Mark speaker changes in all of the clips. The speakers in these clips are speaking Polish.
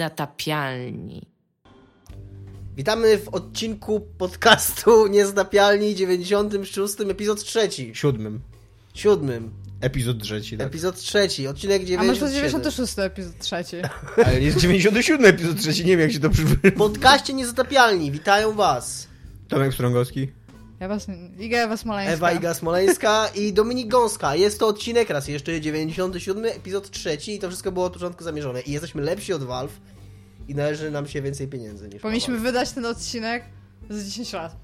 Speaker 1: Niezatapialni.
Speaker 2: Witamy w odcinku podcastu Niezatapialni 96, epizod trzeci.
Speaker 3: Siódmym.
Speaker 2: Siódmym.
Speaker 3: Epizod trzeci, tak.
Speaker 2: Epizod trzeci, odcinek
Speaker 4: A
Speaker 2: 97.
Speaker 4: może 96 epizod trzeci.
Speaker 3: Ale jest 97 epizod trzeci, nie wiem jak się to przypomina.
Speaker 2: W podcaście Niezatapialni, witają was
Speaker 3: Tomek Strągowski.
Speaker 4: Ja was, Iga Ewa Smoleńska.
Speaker 2: Ewa Iga Smoleńska i Dominik Gąska. Jest to odcinek raz jeszcze 97, epizod trzeci i to wszystko było od początku zamierzone. I jesteśmy lepsi od Valve i należy nam się więcej pieniędzy niż
Speaker 4: Powinniśmy
Speaker 2: Valve.
Speaker 4: wydać ten odcinek za 10 lat.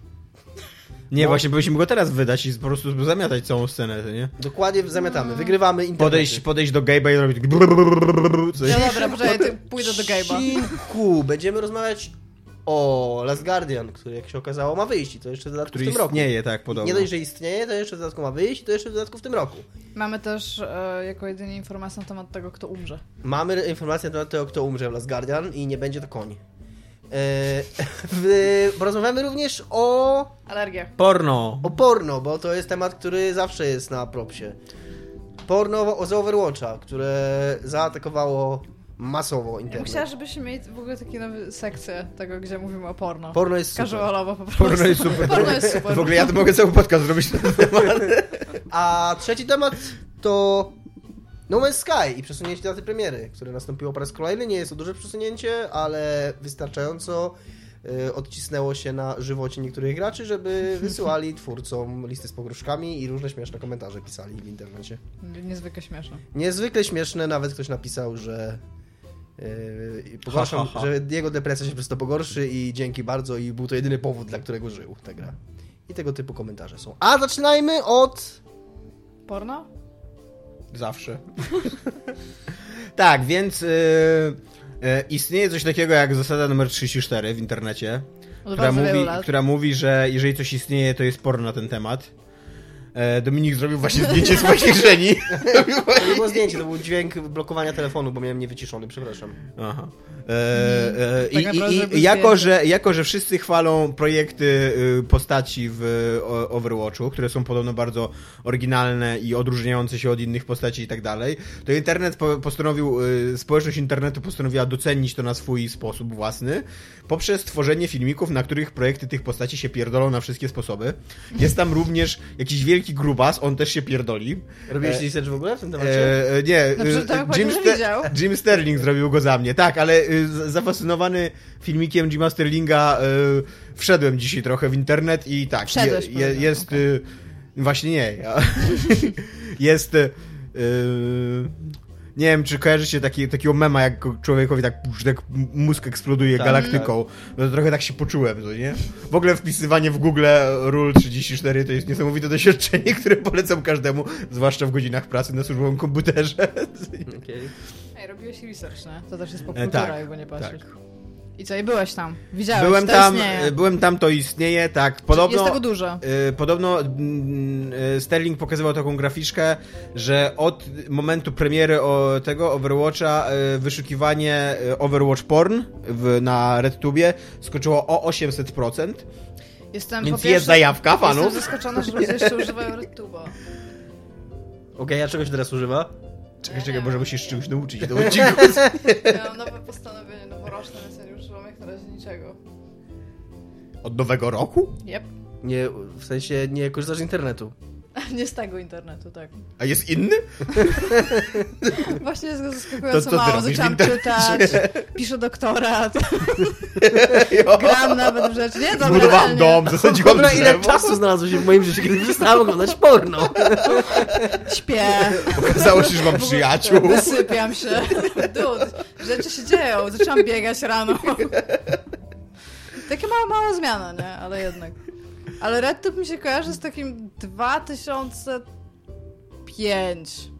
Speaker 3: Nie,
Speaker 2: No.
Speaker 3: właśnie powinniśmy go teraz wydać i po prostu zamiatać całą scenę, to nie?
Speaker 2: Dokładnie zamiatamy, wygrywamy internety.
Speaker 3: Podejść, podejść do Gabe'a i robić taki brrrr, coś.
Speaker 4: No dobra, poczekaj, pójdę do Gabe'a.
Speaker 2: odcinku będziemy rozmawiać o Last Guardian, który jak się okazało ma wyjść i to jeszcze w dodatku
Speaker 3: Który
Speaker 2: w tym roku.
Speaker 3: istnieje, tak, podobno.
Speaker 2: Nie dość, że istnieje, to jeszcze w dodatku ma wyjść i to jeszcze w dodatku w tym roku.
Speaker 4: Mamy też e, jako jedynie informację na temat tego, kto umrze.
Speaker 2: Mamy informację na temat tego, kto umrze w Last Guardian i nie będzie to koń. W, porozmawiamy również o,
Speaker 4: Alergia.
Speaker 3: Porno.
Speaker 2: o porno, bo to jest temat, który zawsze jest na propsie. Porno z Overwatcha, które zaatakowało masowo
Speaker 4: Ja
Speaker 2: internet.
Speaker 4: myślałam, żebyśmy mieli w ogóle takie nowe sekcje tego, gdzie mówimy o porno.
Speaker 2: Porno jest super.
Speaker 4: Casualowo po prostu.
Speaker 3: Porno jest super.
Speaker 4: Porno jest super.
Speaker 3: W ogóle ja to mogę cały podcast zrobić na ten temat.
Speaker 2: A trzeci temat to No Man's Sky i przesunięcie daty premiery, które nastąpiło po raz kolejny. Nie jest to duże przesunięcie, ale wystarczająco y, odcisnęło się na żywocie niektórych graczy, żeby wysyłali twórcom listy z pogróżkami i różne śmieszne komentarze pisali w internecie.
Speaker 4: Niezwykle śmieszne.
Speaker 2: Niezwykle śmieszne, nawet ktoś napisał, że yy, pogorszam,
Speaker 3: Ha, ha, ha.
Speaker 2: że jego depresja się przez to pogorszy i dzięki bardzo i był to jedyny powód, dla którego żył ta gra. I tego typu komentarze są. A zaczynajmy od
Speaker 4: Porno?
Speaker 3: Zawsze. tak, więc y, y, istnieje coś takiego jak zasada numer 34 w internecie, która mówi, która mówi, że jeżeli coś istnieje, to jest porno na ten temat. E, Dominik zrobił właśnie zdjęcie swojej kieszeni.
Speaker 2: To nie było zdjęcie, to był dźwięk blokowania telefonu, bo miałem niewyciszony, przepraszam.
Speaker 3: Aha. E, e,
Speaker 4: Tak
Speaker 3: i, i, jako, że, jako, że wszyscy chwalą projekty y, postaci w Overwatchu, które są podobno bardzo oryginalne i odróżniające się od innych postaci i tak dalej, to internet po, postanowił, y, społeczność internetu postanowiła docenić to na swój sposób własny poprzez tworzenie filmików, na których projekty tych postaci się pierdolą na wszystkie sposoby. Jest tam również jakiś wielki grubas, on też się pierdoli.
Speaker 2: Robiłeś
Speaker 3: E,
Speaker 2: research w ogóle w tym temacie?
Speaker 3: E, e, nie,
Speaker 4: No
Speaker 3: e, Jim, Ster-. Jim Sterling zrobił go za mnie, tak, ale y, zafascynowany filmikiem Jima Sterlinga y, wszedłem dzisiaj trochę w internet i tak,
Speaker 4: Wszedłeś,
Speaker 3: je,
Speaker 4: powiedział,
Speaker 3: jest, y, właśnie nie, ja, jest, nie wiem, czy kojarzycie taki, takiego mema, jak człowiekowi tak, tak mózg eksploduje
Speaker 2: Tak,
Speaker 3: galaktyką. No to trochę tak się poczułem, to nie? W ogóle wpisywanie w Google Rule 34 to jest niesamowite doświadczenie, które polecam każdemu, zwłaszcza w godzinach pracy na służbowym komputerze.
Speaker 2: Okej.
Speaker 4: Ej, robiłeś research, nie? To też jest
Speaker 3: E,
Speaker 4: popkultura,
Speaker 3: tak,
Speaker 4: jakby nie patrzeć.
Speaker 3: tak.
Speaker 4: I co, i byłeś tam? Widziałeś,
Speaker 3: Byłem
Speaker 4: to
Speaker 3: tam,
Speaker 4: istnieje.
Speaker 3: e, byłem tam, to istnieje, tak. Podobno,
Speaker 4: Jest tego dużo.
Speaker 3: e, podobno e, Sterling pokazywał taką graficzkę, że od momentu premiery o tego Overwatcha e, wyszukiwanie Overwatch porn w, na RedTubie skoczyło o 800%.
Speaker 4: Jestem
Speaker 3: Więc
Speaker 4: po pierwsze,
Speaker 3: jest zajawka
Speaker 4: Jestem zaskoczona, że ludzie jeszcze używają RedTube'a.
Speaker 2: Okej, a czego się teraz używa?
Speaker 3: Czekaj, czekaj, może musisz czegoś nauczyć do odcinku.
Speaker 4: Ja mam nowe postanowienie noworoczne, więc ja nie używam jak na razie niczego.
Speaker 3: Od nowego roku?
Speaker 4: Jep.
Speaker 2: Nie, w sensie nie korzystasz z internetu.
Speaker 4: Nie z tego internetu, tak.
Speaker 3: A jest inny?
Speaker 4: Właśnie jest go
Speaker 3: To
Speaker 4: zaskakująco
Speaker 3: co ty
Speaker 4: mało. Zaczęłam czytać, piszę doktorat, gram nawet w rzeczy. Nie, dobra,
Speaker 3: Zbudowałam dom, zasadziłam
Speaker 2: Dobra, ile czasu znalazło się w moim życiu, kiedy przestałem oglądać porno?
Speaker 4: Śpię,
Speaker 3: Okazało się, że mam przyjaciół.
Speaker 4: wysypiam się. Dud, rzeczy się dzieją. Zaczęłam biegać rano. Takie mała, mała zmiana, nie? Ale jednak. Ale RedTube mi się kojarzy z takim 2005.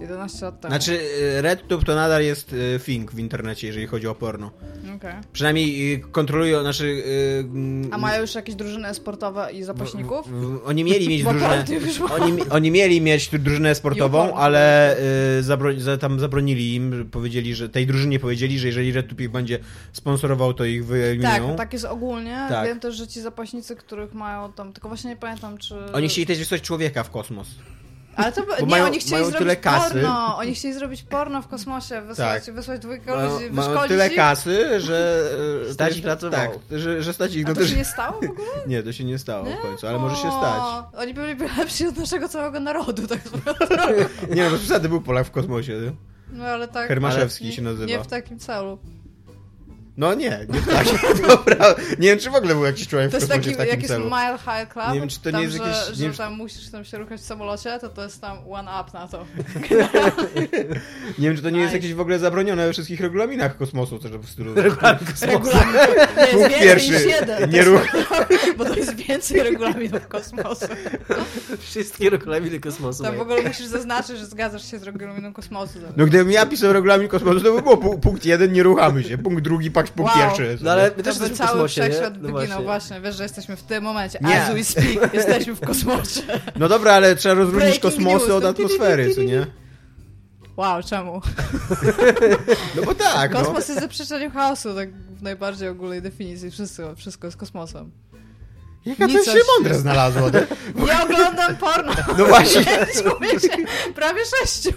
Speaker 4: 11 lat temu.
Speaker 3: Znaczy, e, RedTube to nadal jest e, thing w internecie, jeżeli chodzi o porno.
Speaker 4: Okej.
Speaker 3: Przynajmniej e, kontrolują, znaczy... mm,
Speaker 4: A mają już jakieś drużyny sportowe i zapaśników?
Speaker 3: w- w- Oni mieli mieć drużynę... Oni, oni mieli mieć drużynę sportową, ale y, zabro, za, tam zabronili im, powiedzieli, że tej drużynie powiedzieli, że jeżeli RedTube ich będzie sponsorował, to ich wyeliminują.
Speaker 4: Tak, tak jest ogólnie.
Speaker 3: Tak.
Speaker 4: Wiem też, że ci zapaśnicy, których mają tam, tylko właśnie nie pamiętam, czy...
Speaker 3: Oni chcieli też wysłać człowieka w kosmos.
Speaker 4: Ale to by-
Speaker 3: Bo
Speaker 4: nie,
Speaker 3: mają-
Speaker 4: oni chcieli
Speaker 3: mają
Speaker 4: zrobić
Speaker 3: tyle kasy.
Speaker 4: porno. Oni chcieli zrobić porno w kosmosie, wysłać,
Speaker 3: Tak.
Speaker 4: wysłać dwójkę
Speaker 3: Mają,
Speaker 4: ludzi,
Speaker 3: mają tyle
Speaker 4: ich.
Speaker 3: kasy, że... e,
Speaker 2: Stać
Speaker 3: to
Speaker 2: ich pracowało.
Speaker 3: Tak, że, że stać ich
Speaker 4: A
Speaker 3: no
Speaker 4: to
Speaker 3: też...
Speaker 4: się nie stało w ogóle?
Speaker 3: Nie, to się nie stało
Speaker 4: Nie?
Speaker 3: w końcu, ale może się
Speaker 4: O,
Speaker 3: stać.
Speaker 4: Oni byli lepsi od naszego całego narodu, tak
Speaker 3: Nie no, przesady był Polak w kosmosie.
Speaker 4: No ale tak.
Speaker 3: Hermaszewski
Speaker 4: nie,
Speaker 3: się nazywa.
Speaker 4: Nie w takim celu.
Speaker 3: No nie, nie tak. Dobra. Nie wiem, czy w ogóle był jakiś człowiek
Speaker 4: To
Speaker 3: w
Speaker 4: jest
Speaker 3: kosmosie
Speaker 4: taki
Speaker 3: w takim
Speaker 4: jakiś
Speaker 3: celu.
Speaker 4: Mile High Club.
Speaker 3: Nie wiem, czy to nie
Speaker 4: tam,
Speaker 3: jest
Speaker 4: że,
Speaker 3: jakiś-
Speaker 4: Że
Speaker 3: nie wiem,
Speaker 4: tam musisz tam się ruchać w samolocie, to to jest tam one up na to.
Speaker 3: Nie wiem, czy to nie jest jakieś w ogóle zabronione we wszystkich regulaminach kosmosu, też w stylu...
Speaker 4: Regulamin. Nie jest
Speaker 3: Punkt
Speaker 4: więcej
Speaker 3: pierwszy, nie ruch.
Speaker 4: Bo to jest więcej regulaminów kosmosu.
Speaker 2: Wszystkie regulaminy kosmosu.
Speaker 4: Tam w ogóle musisz zaznaczyć, że zgadzasz się z regulaminem kosmosu.
Speaker 3: No gdybym ja pisał regulamin kosmosu, to by było pu- punkt jeden, nie ruchamy się. Punkt drugi, patrz, punkt
Speaker 4: Wow.
Speaker 3: pierwszy.
Speaker 2: No ale my
Speaker 4: To
Speaker 2: też jesteśmy w
Speaker 4: cały
Speaker 2: kosmosie, nie?
Speaker 4: wszechświat
Speaker 2: No
Speaker 4: wyginął,
Speaker 2: właśnie.
Speaker 4: właśnie. Wiesz, że jesteśmy w tym momencie.
Speaker 3: Nie.
Speaker 4: As we speak, jesteśmy w kosmosie.
Speaker 3: No dobra, ale trzeba rozróżnić
Speaker 4: Breaking
Speaker 3: kosmosy
Speaker 4: news.
Speaker 3: od atmosfery, co nie?
Speaker 4: Wow, czemu?
Speaker 3: No bo tak, no.
Speaker 4: Kosmos jest zaprzeczeniem chaosu, tak w najbardziej ogólnej definicji. Wszystko, wszystko jest kosmosem.
Speaker 3: Jaka
Speaker 4: Nic
Speaker 3: to się mądre znalazło, nie?
Speaker 4: Nie oglądam porno.
Speaker 3: No właśnie,
Speaker 4: Człowiek prawie sześciu.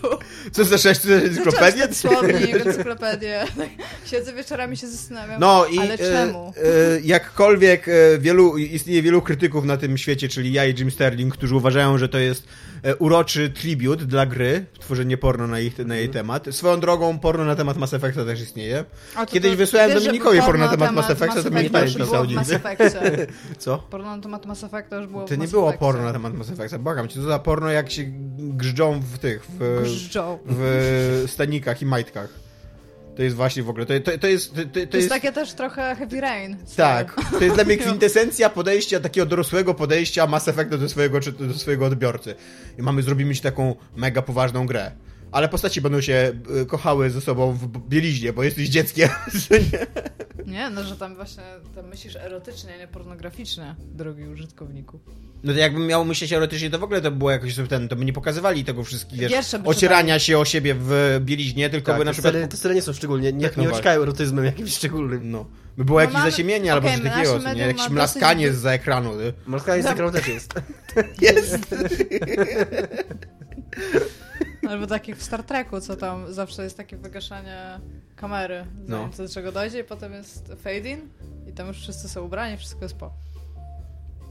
Speaker 3: co za sześć encyklopedię?
Speaker 4: Zacząłem czytać Słownik, encyklopedię. Siedzę wieczorami się zastanawiam.
Speaker 3: No i
Speaker 4: Ale
Speaker 3: e,
Speaker 4: czemu?
Speaker 3: E, jakkolwiek e, wielu, istnieje wielu krytyków na tym świecie, czyli ja i Jim Sterling, którzy uważają, że to jest e, uroczy tribut dla gry, tworzenie porno na, ich, na jej temat. Swoją drogą porno na temat Mass Effecta też istnieje. Kiedyś
Speaker 4: to-
Speaker 3: wysłałem
Speaker 4: wiesz,
Speaker 3: Dominikowi porno na temat Mass Effecta, to mnie
Speaker 2: nie
Speaker 4: Effectie.
Speaker 3: Co?
Speaker 4: Porno na temat Mass Effecta już było
Speaker 3: To nie było porno na temat Mass Effecta, błagam cię, to za porno jak się grzdzą w tych, w,
Speaker 4: Grzdzą.
Speaker 3: w stanikach i majtkach. To jest właśnie w ogóle, to, to, to jest... To, to,
Speaker 4: To jest takie też trochę Heavy Rain.
Speaker 3: Tak, to jest dla mnie kwintesencja podejścia, takiego dorosłego podejścia Mass Effecta do swojego, do swojego odbiorcy. I mamy, zrobimy ci taką mega poważną grę. Ale postaci będą się y, kochały ze sobą w bieliźnie, bo jesteś dzieckiem.
Speaker 4: Nie, no że tam właśnie tam myślisz erotycznie, nie pornograficznie, drogi użytkowniku.
Speaker 3: No to jakbym miał myśleć erotycznie, to w ogóle to było jakoś ten, to by nie pokazywali tego wszystkich, wiesz, ocierania się o siebie w bieliźnie, tylko
Speaker 2: Tak,
Speaker 3: by na przykład...
Speaker 2: sceny, te sceny nie są szczególnie, nie,
Speaker 3: Tak, no
Speaker 2: nie ociekają erotyzmem jakimś szczególnym.
Speaker 3: No. By było
Speaker 4: No
Speaker 3: jakieś
Speaker 4: mamy-
Speaker 3: zaciemienie albo
Speaker 4: okej,
Speaker 3: coś takiego, nie? Jakieś mlaskanie
Speaker 4: dosyć-
Speaker 3: z ekranu. nie?
Speaker 2: Malka jest ekran też jest.
Speaker 3: Jest!
Speaker 4: Albo tak jak w Star Treku, co tam zawsze jest takie wygaszanie kamery,
Speaker 3: No.
Speaker 4: co do czego dojdzie i potem jest fade in i tam już wszyscy są ubrani, wszystko jest po.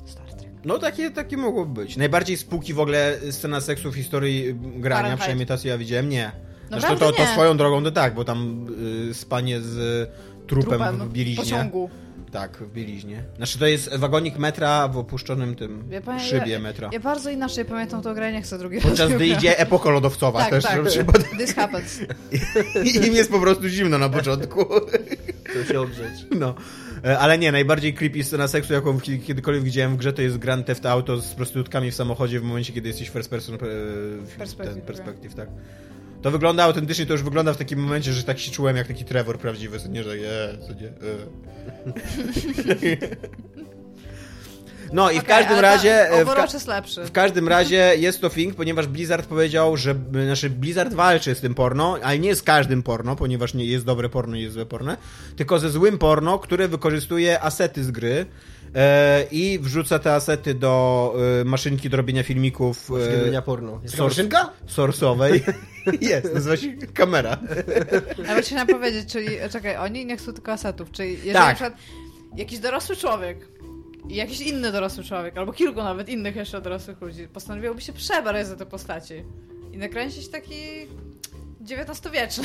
Speaker 4: Star Trek.
Speaker 3: No takie, takie mogło być. Najbardziej spółki w ogóle scena seksu w historii grania,
Speaker 4: Fahrenheit.
Speaker 3: przynajmniej ta co ja widziałem, nie. Zresztą
Speaker 4: Naprawdę
Speaker 3: to, to
Speaker 4: nie.
Speaker 3: swoją drogą to tak, bo tam y, spanie z trupem,
Speaker 4: Trupem
Speaker 3: w bieliźnie.
Speaker 4: pociągu.
Speaker 3: Tak, w bieliźnie. Znaczy to jest wagonik metra w opuszczonym tym
Speaker 4: Ja pamię-
Speaker 3: szybie
Speaker 4: ja-
Speaker 3: metra.
Speaker 4: Ja bardzo inaczej pamiętam tą grę, nie chcę drugiej
Speaker 3: Podczas
Speaker 4: raz
Speaker 3: gdy idzie epoka lodowcowa
Speaker 4: Tak,
Speaker 3: też.
Speaker 4: tak.
Speaker 3: Trzeba,
Speaker 4: This happens.
Speaker 3: Im jest po prostu zimno na początku.
Speaker 2: Chcę się ogrzeć.
Speaker 3: No. E, Ale nie, najbardziej creepy scena seksu, jaką kiedy- kiedykolwiek widziałem w grze, to jest Grand Theft Auto z prostytutkami w samochodzie w momencie, kiedy jesteś first person e, w-
Speaker 4: Perspective,
Speaker 3: ten perspektyw, tak. To wygląda autentycznie, to już wygląda w takim momencie, że tak się czułem jak taki Trevor prawdziwy, nie, że je, co nie. E. No i w
Speaker 4: Okej,
Speaker 3: każdym razie... e, w ka-
Speaker 4: jest lepszy.
Speaker 3: w każdym razie jest to thing, ponieważ Blizzard powiedział, że znaczy Blizzard walczy z tym porno, ale nie z każdym porno, ponieważ nie jest dobre porno i jest złe porno, tylko ze złym porno, które wykorzystuje asety z gry e, i wrzuca te asety do e, maszynki do robienia filmików
Speaker 2: Wszystkie
Speaker 3: e,
Speaker 2: porno. Jest
Speaker 3: source-
Speaker 2: maszynka?
Speaker 3: source'owej. jest, nazywa się kamera.
Speaker 4: Ale chciałam powiedzieć, czyli, czekaj, oni nie chcą tylko asetów, czyli jeżeli
Speaker 3: Tak.
Speaker 4: na przykład jakiś dorosły człowiek i jakiś inny dorosły człowiek, albo kilku nawet innych jeszcze dorosłych ludzi postanowiłoby się przebrać za te postaci i nakręcić taki XIX-wieczny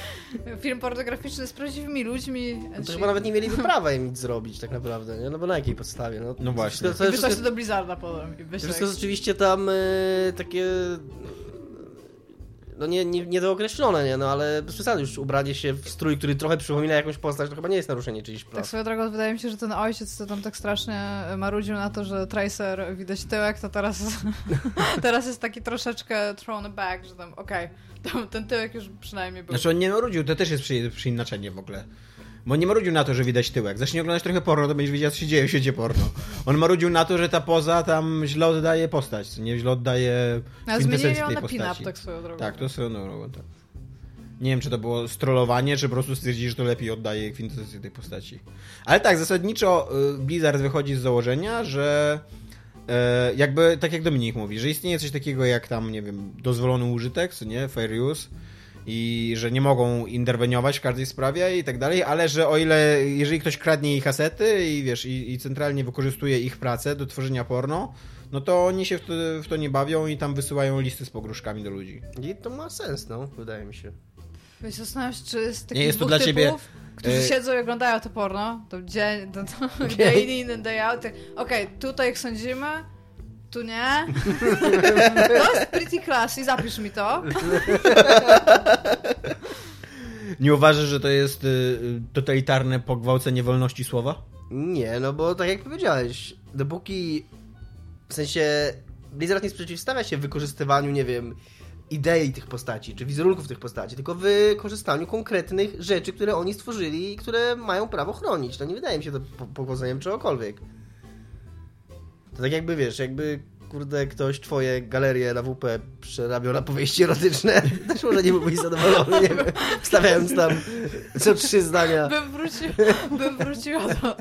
Speaker 4: film pornograficzny z prawdziwymi ludźmi.
Speaker 2: No to
Speaker 4: czyli-
Speaker 2: chyba nawet nie mieliby prawa im nic zrobić tak naprawdę, nie? No bo na jakiej podstawie? No,
Speaker 3: No właśnie.
Speaker 2: To, to
Speaker 4: to do Blizzarda potem. I
Speaker 2: to
Speaker 4: wyśleć.
Speaker 2: wszystko jest oczywiście tam e, takie... No nie, nie, niedookreślone, nie? No ale bez przesady już ubranie się w strój, który trochę przypomina jakąś postać, to chyba nie jest naruszenie
Speaker 4: Tak
Speaker 2: praw.
Speaker 4: swoją drogą wydaje mi się, że ten ojciec, co tam tak strasznie marudził na to, że Tracer widać tyłek, to teraz, teraz jest taki troszeczkę thrown back, że tam okej, tam ten tyłek już przynajmniej był.
Speaker 3: Znaczy on nie marudził, to też jest przy, przyinaczenie w ogóle. Bo nie marudził na to, że widać tyłek. Zacznij oglądać trochę porno, to będziesz wiedział, co się dzieje w świecie porno. On marudził na to, że ta poza tam źle oddaje postać, nie źle oddaje
Speaker 4: No,
Speaker 3: kwintesencję tej postaci.
Speaker 4: tak swoją drogą.
Speaker 3: Tak, to swoją drogą, tak. Nie wiem, czy to było strollowanie, czy po prostu stwierdzili, że to lepiej oddaje kwintesencję tej postaci. Ale tak, zasadniczo y, Blizzard wychodzi z założenia, że e, jakby, tak jak Dominik mówi, że istnieje coś takiego jak tam, nie wiem, dozwolony użytek, co nie, fair use i że nie mogą interweniować w każdej sprawie i tak dalej, ale że o ile, jeżeli ktoś kradnie ich asety i wiesz, i, i centralnie wykorzystuje ich pracę do tworzenia porno, no to oni się w to, w to nie bawią i tam wysyłają listy z pogróżkami do ludzi.
Speaker 2: I to ma sens, no, wydaje mi się.
Speaker 4: Zastanawiam się, czy z takich
Speaker 3: Nie jest to dla
Speaker 4: typów,
Speaker 3: ciebie,
Speaker 4: którzy
Speaker 3: e,
Speaker 4: siedzą i oglądają to porno, to dzień, to, to day in and day out, okej, tutaj ich sądzimy, tu nie. To jest pretty classy, zapisz mi to.
Speaker 3: Nie uważasz, że to jest y, y, totalitarne pogwałcenie wolności słowa?
Speaker 2: Nie, no bo tak jak powiedziałeś, dopóki w sensie Blizzard nie sprzeciwstawia się wykorzystywaniu, nie wiem, idei tych postaci, czy wizerunków tych postaci, tylko wykorzystaniu konkretnych rzeczy, które oni stworzyli i które mają prawo chronić. To nie wydaje mi się to po- pogłoszeniem czegokolwiek. To tak jakby, wiesz, jakby kurde, ktoś twoje galerie na WP przerabiał na powieści erotyczne, też może nie byłbyś zadowolony, nie wiem, wstawiając tam co trzy zdania.
Speaker 4: Bym, wróci, bym wróciła do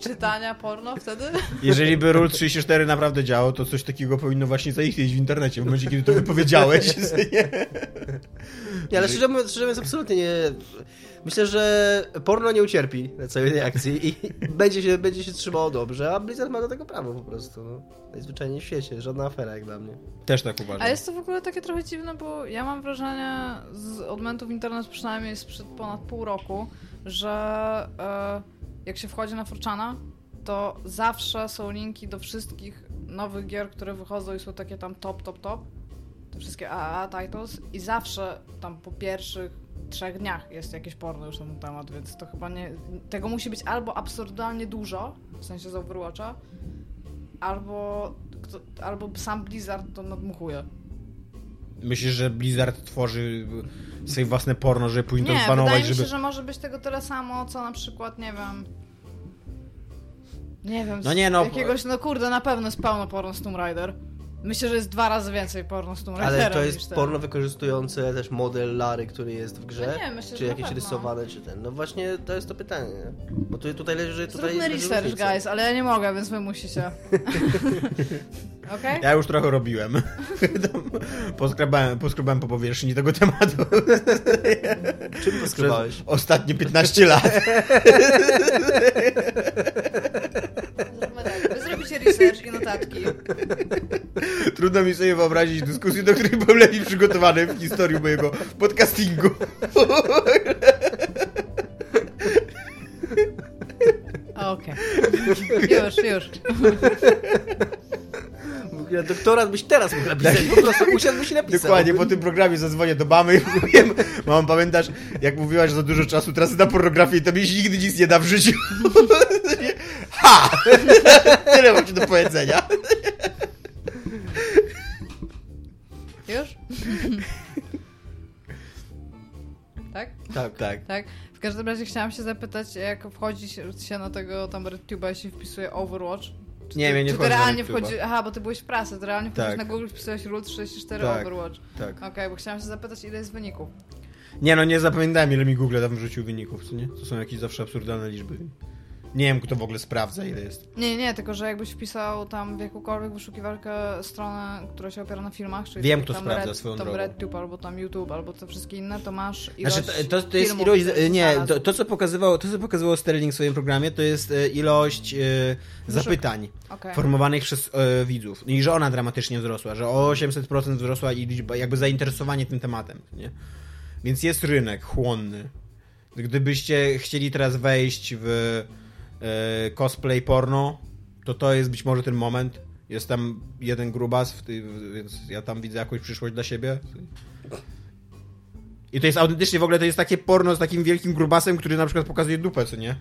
Speaker 4: czytania porno wtedy.
Speaker 3: Jeżeli by Rule 34 naprawdę działał, to coś takiego powinno właśnie zaistnieć w internecie, w momencie, kiedy to wypowiedziałeś. nie?
Speaker 2: Nie, ale szczerze mówiąc, szczerze mówiąc, absolutnie nie. Myślę, że porno nie ucierpi na całej tej akcji i będzie się, będzie się trzymało dobrze, a Blizzard ma do tego prawo po prostu. No. Najzwyczajniej w świecie, żadna afera jak dla mnie.
Speaker 3: Też tak uważam.
Speaker 4: A jest to w ogóle takie trochę dziwne, bo ja mam wrażenie z odmentów internet przynajmniej sprzed ponad pół roku, że e, jak się wchodzi na Forczana, to zawsze są linki do wszystkich nowych gier, które wychodzą i są takie tam top, top, top. Te wszystkie AAA titles i zawsze tam po pierwszych trzech dniach jest jakieś porno już na ten temat, więc to chyba nie... Tego musi być albo absurdalnie dużo, w sensie z Overwatcha, albo, albo sam Blizzard to nadmuchuje.
Speaker 3: Myślisz, że Blizzard tworzy swoje własne porno, żeby później to
Speaker 4: Nie,
Speaker 3: zbanować,
Speaker 4: wydaje mi
Speaker 3: żeby...
Speaker 4: się, że może być tego tyle samo, co na przykład, nie wiem... Nie wiem,
Speaker 3: No nie, no-
Speaker 4: jakiegoś, no kurde, na pewno jest pełno porno z Tomb Raider. Myślę, że jest dwa razy więcej porno z Raidera
Speaker 2: Ale to jest porno wykorzystujące też model Lary, który jest w grze?
Speaker 4: No nie, myślę,
Speaker 2: czy
Speaker 4: że
Speaker 2: jakieś rysowane, czy ten. No właśnie to jest to pytanie. nie? Bo tu, tutaj leży. Tutaj
Speaker 4: Zróbmy
Speaker 2: leży
Speaker 4: research,
Speaker 2: różnica.
Speaker 4: guys, ale ja nie mogę, więc wy musicie. Okej?
Speaker 3: Ja już trochę robiłem. Tam poskrobałem, poskrobałem po powierzchni tego tematu
Speaker 2: Czym
Speaker 3: przez
Speaker 2: poskrobałeś?
Speaker 3: ostatnie 15 lat.
Speaker 4: Zróbmy tak. Wy zrobicie research i notatki.
Speaker 3: Trudno mi sobie wyobrazić dyskusję, do której byłem lepiej przygotowany w historii mojego podcastingu.
Speaker 4: Okej. Już, już.
Speaker 2: Ja doktorat byś teraz mógł napisać, po prostu usiadłbyś i napisał.
Speaker 3: Dokładnie, po tym programie zadzwonię do mamy i powiem, mam pamiętasz, jak mówiłaś, że za dużo czasu tracę na pornografię i to mi się nigdy nic nie da w życiu. Ha! Tyle mam ci do powiedzenia.
Speaker 4: Już? tak?
Speaker 3: Tak, tak.
Speaker 4: Tak. W każdym razie chciałam się zapytać, jak wchodzi się na tego tam RedTube'a i się wpisuje Overwatch. Czy
Speaker 3: Nie
Speaker 4: ty,
Speaker 3: wiem, nie
Speaker 4: Czy ty realnie wchodzi... Aha, bo ty byłeś w ty realnie wchodzisz
Speaker 3: Tak.
Speaker 4: na Google, wpisałeś Root 34
Speaker 3: Tak.
Speaker 4: Overwatch.
Speaker 3: tak.
Speaker 4: Okej, bo chciałam się zapytać, ile jest wyników.
Speaker 3: Nie no, nie zapamiętałem ile mi Google tam wrzucił wyników, co nie? To są jakieś zawsze absurdalne liczby. Nie wiem, kto w ogóle sprawdza, ile jest.
Speaker 4: Nie, nie, tylko że jakbyś wpisał tam w jakąkolwiek wyszukiwarkę stronę, która się opiera na filmach, czyli
Speaker 3: Wiem, kto sprawdza
Speaker 4: Red,
Speaker 3: swoją
Speaker 4: tam
Speaker 3: drogą.
Speaker 4: RedTube, albo tam YouTube, albo te wszystkie inne, to masz ilość
Speaker 3: Znaczy, to, to jest
Speaker 4: filmów,
Speaker 3: ilość. Nie, to, to, co pokazywało, to, co pokazywało Sterling w swoim programie, to jest e, ilość e, zapytań
Speaker 4: Okej.
Speaker 3: formowanych przez e, widzów. I że ona dramatycznie wzrosła, że o 800% wzrosła i liczba, jakby zainteresowanie tym tematem. Nie? Więc jest rynek chłonny. Gdybyście chcieli teraz wejść w cosplay porno, to to jest być może ten moment. Jest tam jeden grubas, więc ja tam widzę jakąś przyszłość dla siebie. I to jest autentycznie w ogóle to jest takie porno z takim wielkim grubasem, który na przykład pokazuje dupę, co nie?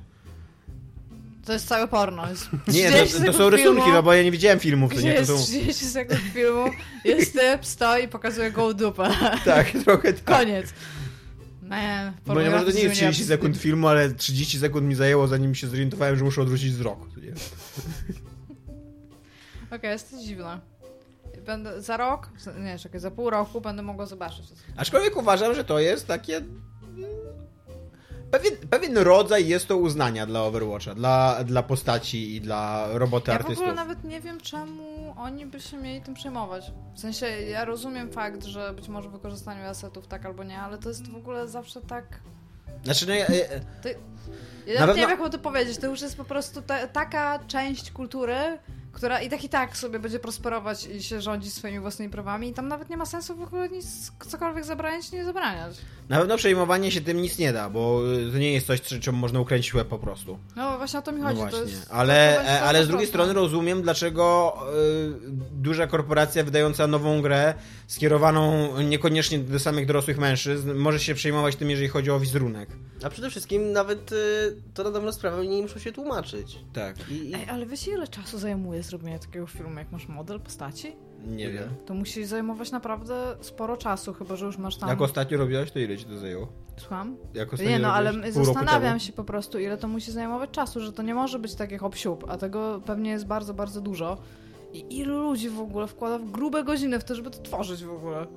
Speaker 4: To jest całe porno. Jest
Speaker 3: Nie,
Speaker 4: 30
Speaker 3: to, to są rysunki,
Speaker 4: filmu,
Speaker 3: no bo ja nie widziałem filmów, to nie, to
Speaker 4: jest
Speaker 3: są...
Speaker 4: 30 sekund filmu, jest typ, stoi i pokazuje gołą dupę.
Speaker 3: Tak, trochę tak.
Speaker 4: Koniec. Man,
Speaker 3: Bo nie, może to nie jest 30
Speaker 4: pornografia
Speaker 3: sekund filmu, ale 30 sekund mi zajęło, zanim się zorientowałem, że muszę odwrócić wzrok.
Speaker 4: Okej, jest to dziwne. Będę za rok, nie, czekaj, za pół roku będę mogła zobaczyć.
Speaker 3: Aczkolwiek uważam, że to jest takie... pewien, pewien rodzaj jest to uznania dla Overwatcha, dla, dla postaci i dla roboty
Speaker 4: Ja w
Speaker 3: artystów.
Speaker 4: ogóle nawet nie wiem, czemu oni by się mieli tym przejmować. W sensie, ja rozumiem fakt, że być może w wykorzystaniu asetów tak albo nie, ale to jest w ogóle zawsze tak...
Speaker 3: Znaczy, no, ja, ja,
Speaker 4: Ja
Speaker 3: Na
Speaker 4: nawet nie wiem, jak mam to powiedzieć. To już jest po prostu ta, taka część kultury, która i tak i tak sobie będzie prosperować i się rządzić swoimi własnymi prawami i tam nawet nie ma sensu w ogóle nic, cokolwiek zabraniać czy nie zabraniać.
Speaker 3: na pewno przejmowanie się tym nic nie da, bo to nie jest coś, czy- czemu można ukręcić łeb po prostu.
Speaker 4: No właśnie o to mi
Speaker 3: No
Speaker 4: chodzi.
Speaker 3: właśnie,
Speaker 4: to jest,
Speaker 3: ale,
Speaker 4: to
Speaker 3: ale z drugiej strony rozumiem, dlaczego y, duża korporacja wydająca nową grę, skierowaną niekoniecznie do samych dorosłych mężczyzn, może się przejmować tym, jeżeli chodzi o wizerunek.
Speaker 2: A przede wszystkim nawet y, to na dobrą sprawę nie muszą się tłumaczyć.
Speaker 3: Tak.
Speaker 2: I, i...
Speaker 4: Ej, ale wiecie ile czasu zajmuje zrobienie takiego filmu, jak masz model postaci?
Speaker 3: Nie wiem.
Speaker 4: To musi zajmować naprawdę sporo czasu, chyba że już masz tam...
Speaker 3: Jak ostatnio robiłaś, to ile ci to zajęło?
Speaker 4: Słucham?
Speaker 3: Jak ostatnio
Speaker 4: Nie no, ale zastanawiam się po prostu, ile to musi zajmować czasu, że to nie może być tak jak hop a tego pewnie jest bardzo, bardzo dużo. I ilu ludzi w ogóle wkłada w grube godziny w to, żeby to tworzyć w ogóle.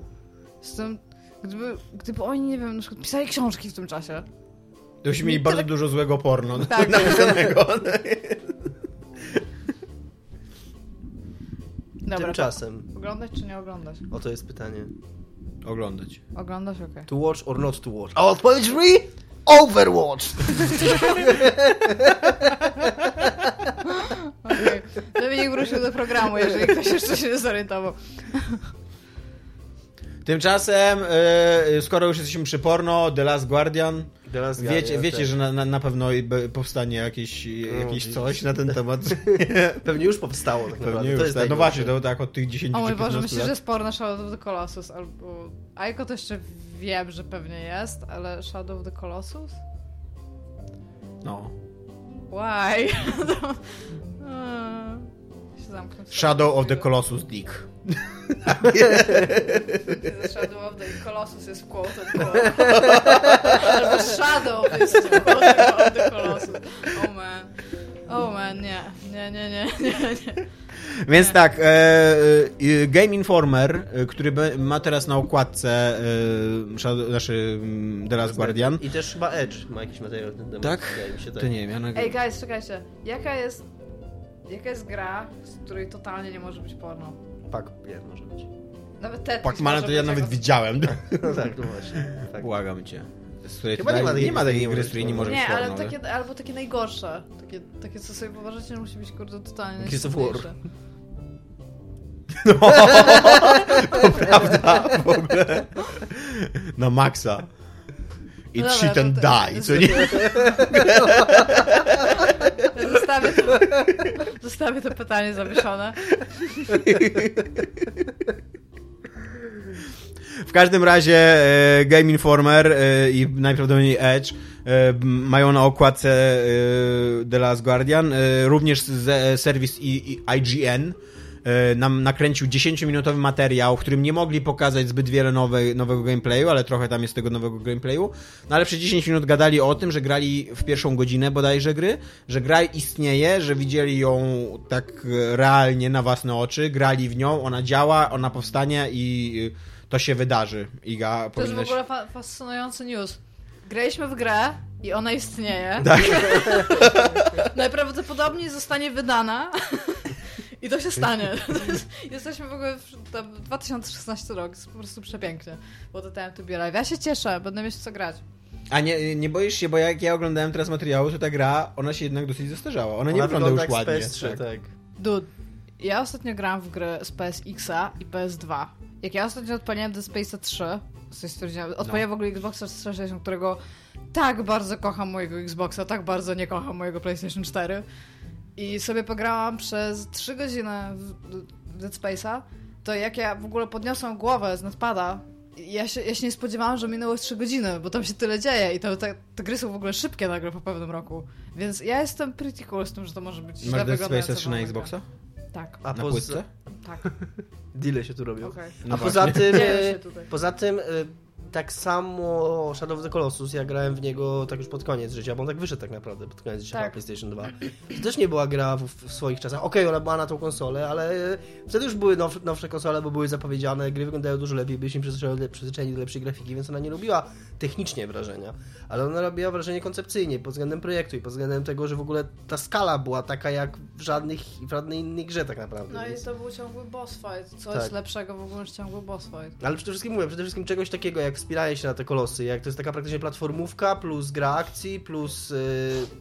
Speaker 4: Jestem... Gdyby, gdyby oni, nie wiem, na przykład pisali książki w tym czasie.
Speaker 3: To byśmy mieli bardzo dużo złego porno
Speaker 4: Tak.
Speaker 3: napisanego.
Speaker 4: Dobra,
Speaker 2: Tymczasem,
Speaker 4: to oglądać czy nie oglądać?
Speaker 2: oto jest pytanie.
Speaker 3: Oglądać.
Speaker 4: Oglądać, okej.
Speaker 2: To watch or not to watch? A odpowiedź brzmi Overwatch!
Speaker 4: Okay. Dominik wrócił do programu, jeżeli ktoś jeszcze się nie zorientował.
Speaker 3: Tymczasem, e, skoro już jesteśmy przy porno, The Last Guardian,
Speaker 2: Teraz
Speaker 3: wiecie, wiecie
Speaker 2: tak.
Speaker 3: że na, na, na pewno powstanie jakieś, jakieś
Speaker 2: widzisz.
Speaker 3: coś na ten temat.
Speaker 2: Pewnie już powstało tak naprawdę.
Speaker 3: Pewnie
Speaker 2: to
Speaker 3: już,
Speaker 2: jest
Speaker 3: tak. No właśnie, to tak od tych 10
Speaker 4: O mój Boże,
Speaker 3: 15
Speaker 4: myślisz, że
Speaker 3: lat.
Speaker 4: jest porno Shadow of the Colossus albo... Aiko to jeszcze wiem, że pewnie jest, ale Shadow of the Colossus?
Speaker 3: No.
Speaker 4: Why? to... W
Speaker 3: Shadow of the. Colossus Dick.
Speaker 4: Shadow of the Colossus jest quote unquote. Albo Shadow jest quote of the Colossus. Oh man. Oh man, nie. Nie, nie, nie, nie, nie.
Speaker 3: Więc tak, e, e, Game Informer, e, który be- ma teraz na okładce e, Shadow, znaczy mm, The Last Guardian.
Speaker 2: I też chyba Edge ma jakiś materiał na ten temat.
Speaker 3: Tak?
Speaker 2: Się tak.
Speaker 3: To nie wiem, ja na...
Speaker 4: Ej, guys, czekajcie. Jaka jest... Jaka jest gra, z której totalnie nie może być porno?
Speaker 2: Pak, nie, może być.
Speaker 4: Nawet Tetris
Speaker 3: Pac-Mana to ja nawet
Speaker 4: jako-
Speaker 3: widziałem.
Speaker 2: No tak, no właśnie. Tak.
Speaker 3: Błagam cię. Której
Speaker 2: Chyba nie ma takiej
Speaker 3: nie ma
Speaker 2: gry,
Speaker 3: takiej
Speaker 2: nie
Speaker 3: gry,
Speaker 2: może
Speaker 3: z której nie
Speaker 2: być
Speaker 3: może być
Speaker 4: Nie, ale takie, albo takie najgorsze. Takie, takie co sobie poważacie, że musi być kurde totalnie
Speaker 2: Gears of War.
Speaker 4: najsmutniejsze.
Speaker 3: To prawda, w ogóle. Na maksa. I
Speaker 4: No
Speaker 3: shit and die, co nie?
Speaker 4: Zostawię to, zostawię to pytanie zawieszone.
Speaker 3: W każdym razie e, Game Informer e, i najprawdopodobniej Edge e, mają na okładce The Last Guardian. Również serwis IGN nam nakręcił 10-minutowy materiał, w którym nie mogli pokazać zbyt wiele nowe, nowego gameplayu, ale trochę tam jest tego nowego gameplayu. No ale przez 10 minut gadali o tym, że grali w pierwszą godzinę bodajże gry, że gra istnieje, że widzieli ją tak e, realnie na własne oczy, grali w nią, ona działa, ona powstanie i e, to się wydarzy. Iga,
Speaker 4: To jest w
Speaker 3: powinnaś...
Speaker 4: ogóle fa- fascynujący news. Graliśmy w grę i ona istnieje.
Speaker 3: Tak.
Speaker 4: Najprawdopodobniej zostanie wydana. I to się stanie. Jesteśmy w ogóle w tam 2016 rok, jest po prostu przepięknie. Bo to time to be alive. Ja się cieszę, będę mieć w co grać.
Speaker 3: A nie, nie boisz się, bo jak ja oglądałem teraz materiały, to ta gra, ona się jednak dosyć zestarzała. Ona nie
Speaker 2: Ona
Speaker 3: wygląda już ładnie.
Speaker 2: PS3,
Speaker 3: tak.
Speaker 2: tak.
Speaker 4: Dude, ja ostatnio grałam w grę z PSX-a i PS2. Jak ja ostatnio odpaliłem Dead Space 3, coś stwierdziłam, odpaliłem w ogóle Xboxa 360, którego tak bardzo kocham mojego Xboxa, tak bardzo nie kocham mojego PlayStation 4. I sobie pograłam przez 3 godziny w Dead Space'a, to jak ja w ogóle podniosłam głowę z nadpada, ja się, ja się nie spodziewałam, że minęło 3 godziny, bo tam się tyle dzieje i to, te, te gry są w ogóle szybkie nagle po pewnym roku. Więc ja jestem pretty cool z tym, że to może być źle
Speaker 3: Masz Dead
Speaker 4: wyglądające
Speaker 3: Space 3 na Xboxa?
Speaker 4: Tak,
Speaker 2: A
Speaker 3: Na
Speaker 2: poza...
Speaker 3: płytce?
Speaker 4: tak,
Speaker 2: Deale się tu robią.
Speaker 4: okej.
Speaker 3: No
Speaker 2: A poza tym, e, poza tym e, tak samo Shadow of the Colossus, ja grałem w niego tak już pod koniec życia, bo on tak wyszedł tak naprawdę pod koniec życia
Speaker 4: Tak.
Speaker 2: na PlayStation 2. To też nie była gra w, w swoich czasach. Okej, ona była na tą konsolę, ale wtedy już były now, nowsze konsole, bo były zapowiedziane, gry wyglądały dużo lepiej, byliśmy przyzwyczajeni, do lepszej grafiki, więc ona nie robiła technicznie wrażenia, ale ona robiła wrażenie koncepcyjnie, pod względem projektu i pod względem tego, że w ogóle ta skala była taka jak w, żadnych, w żadnej innej grze tak naprawdę.
Speaker 4: No i
Speaker 2: więc...
Speaker 4: to był ciągły boss fight. Co
Speaker 2: Tak.
Speaker 4: jest lepszego w ogóle niż ciągły boss fight?
Speaker 2: Ale przede wszystkim mówię, przede wszystkim czegoś takiego jak wspieranie się na te kolosy, jak to jest taka praktycznie platformówka plus gra akcji, plus yy,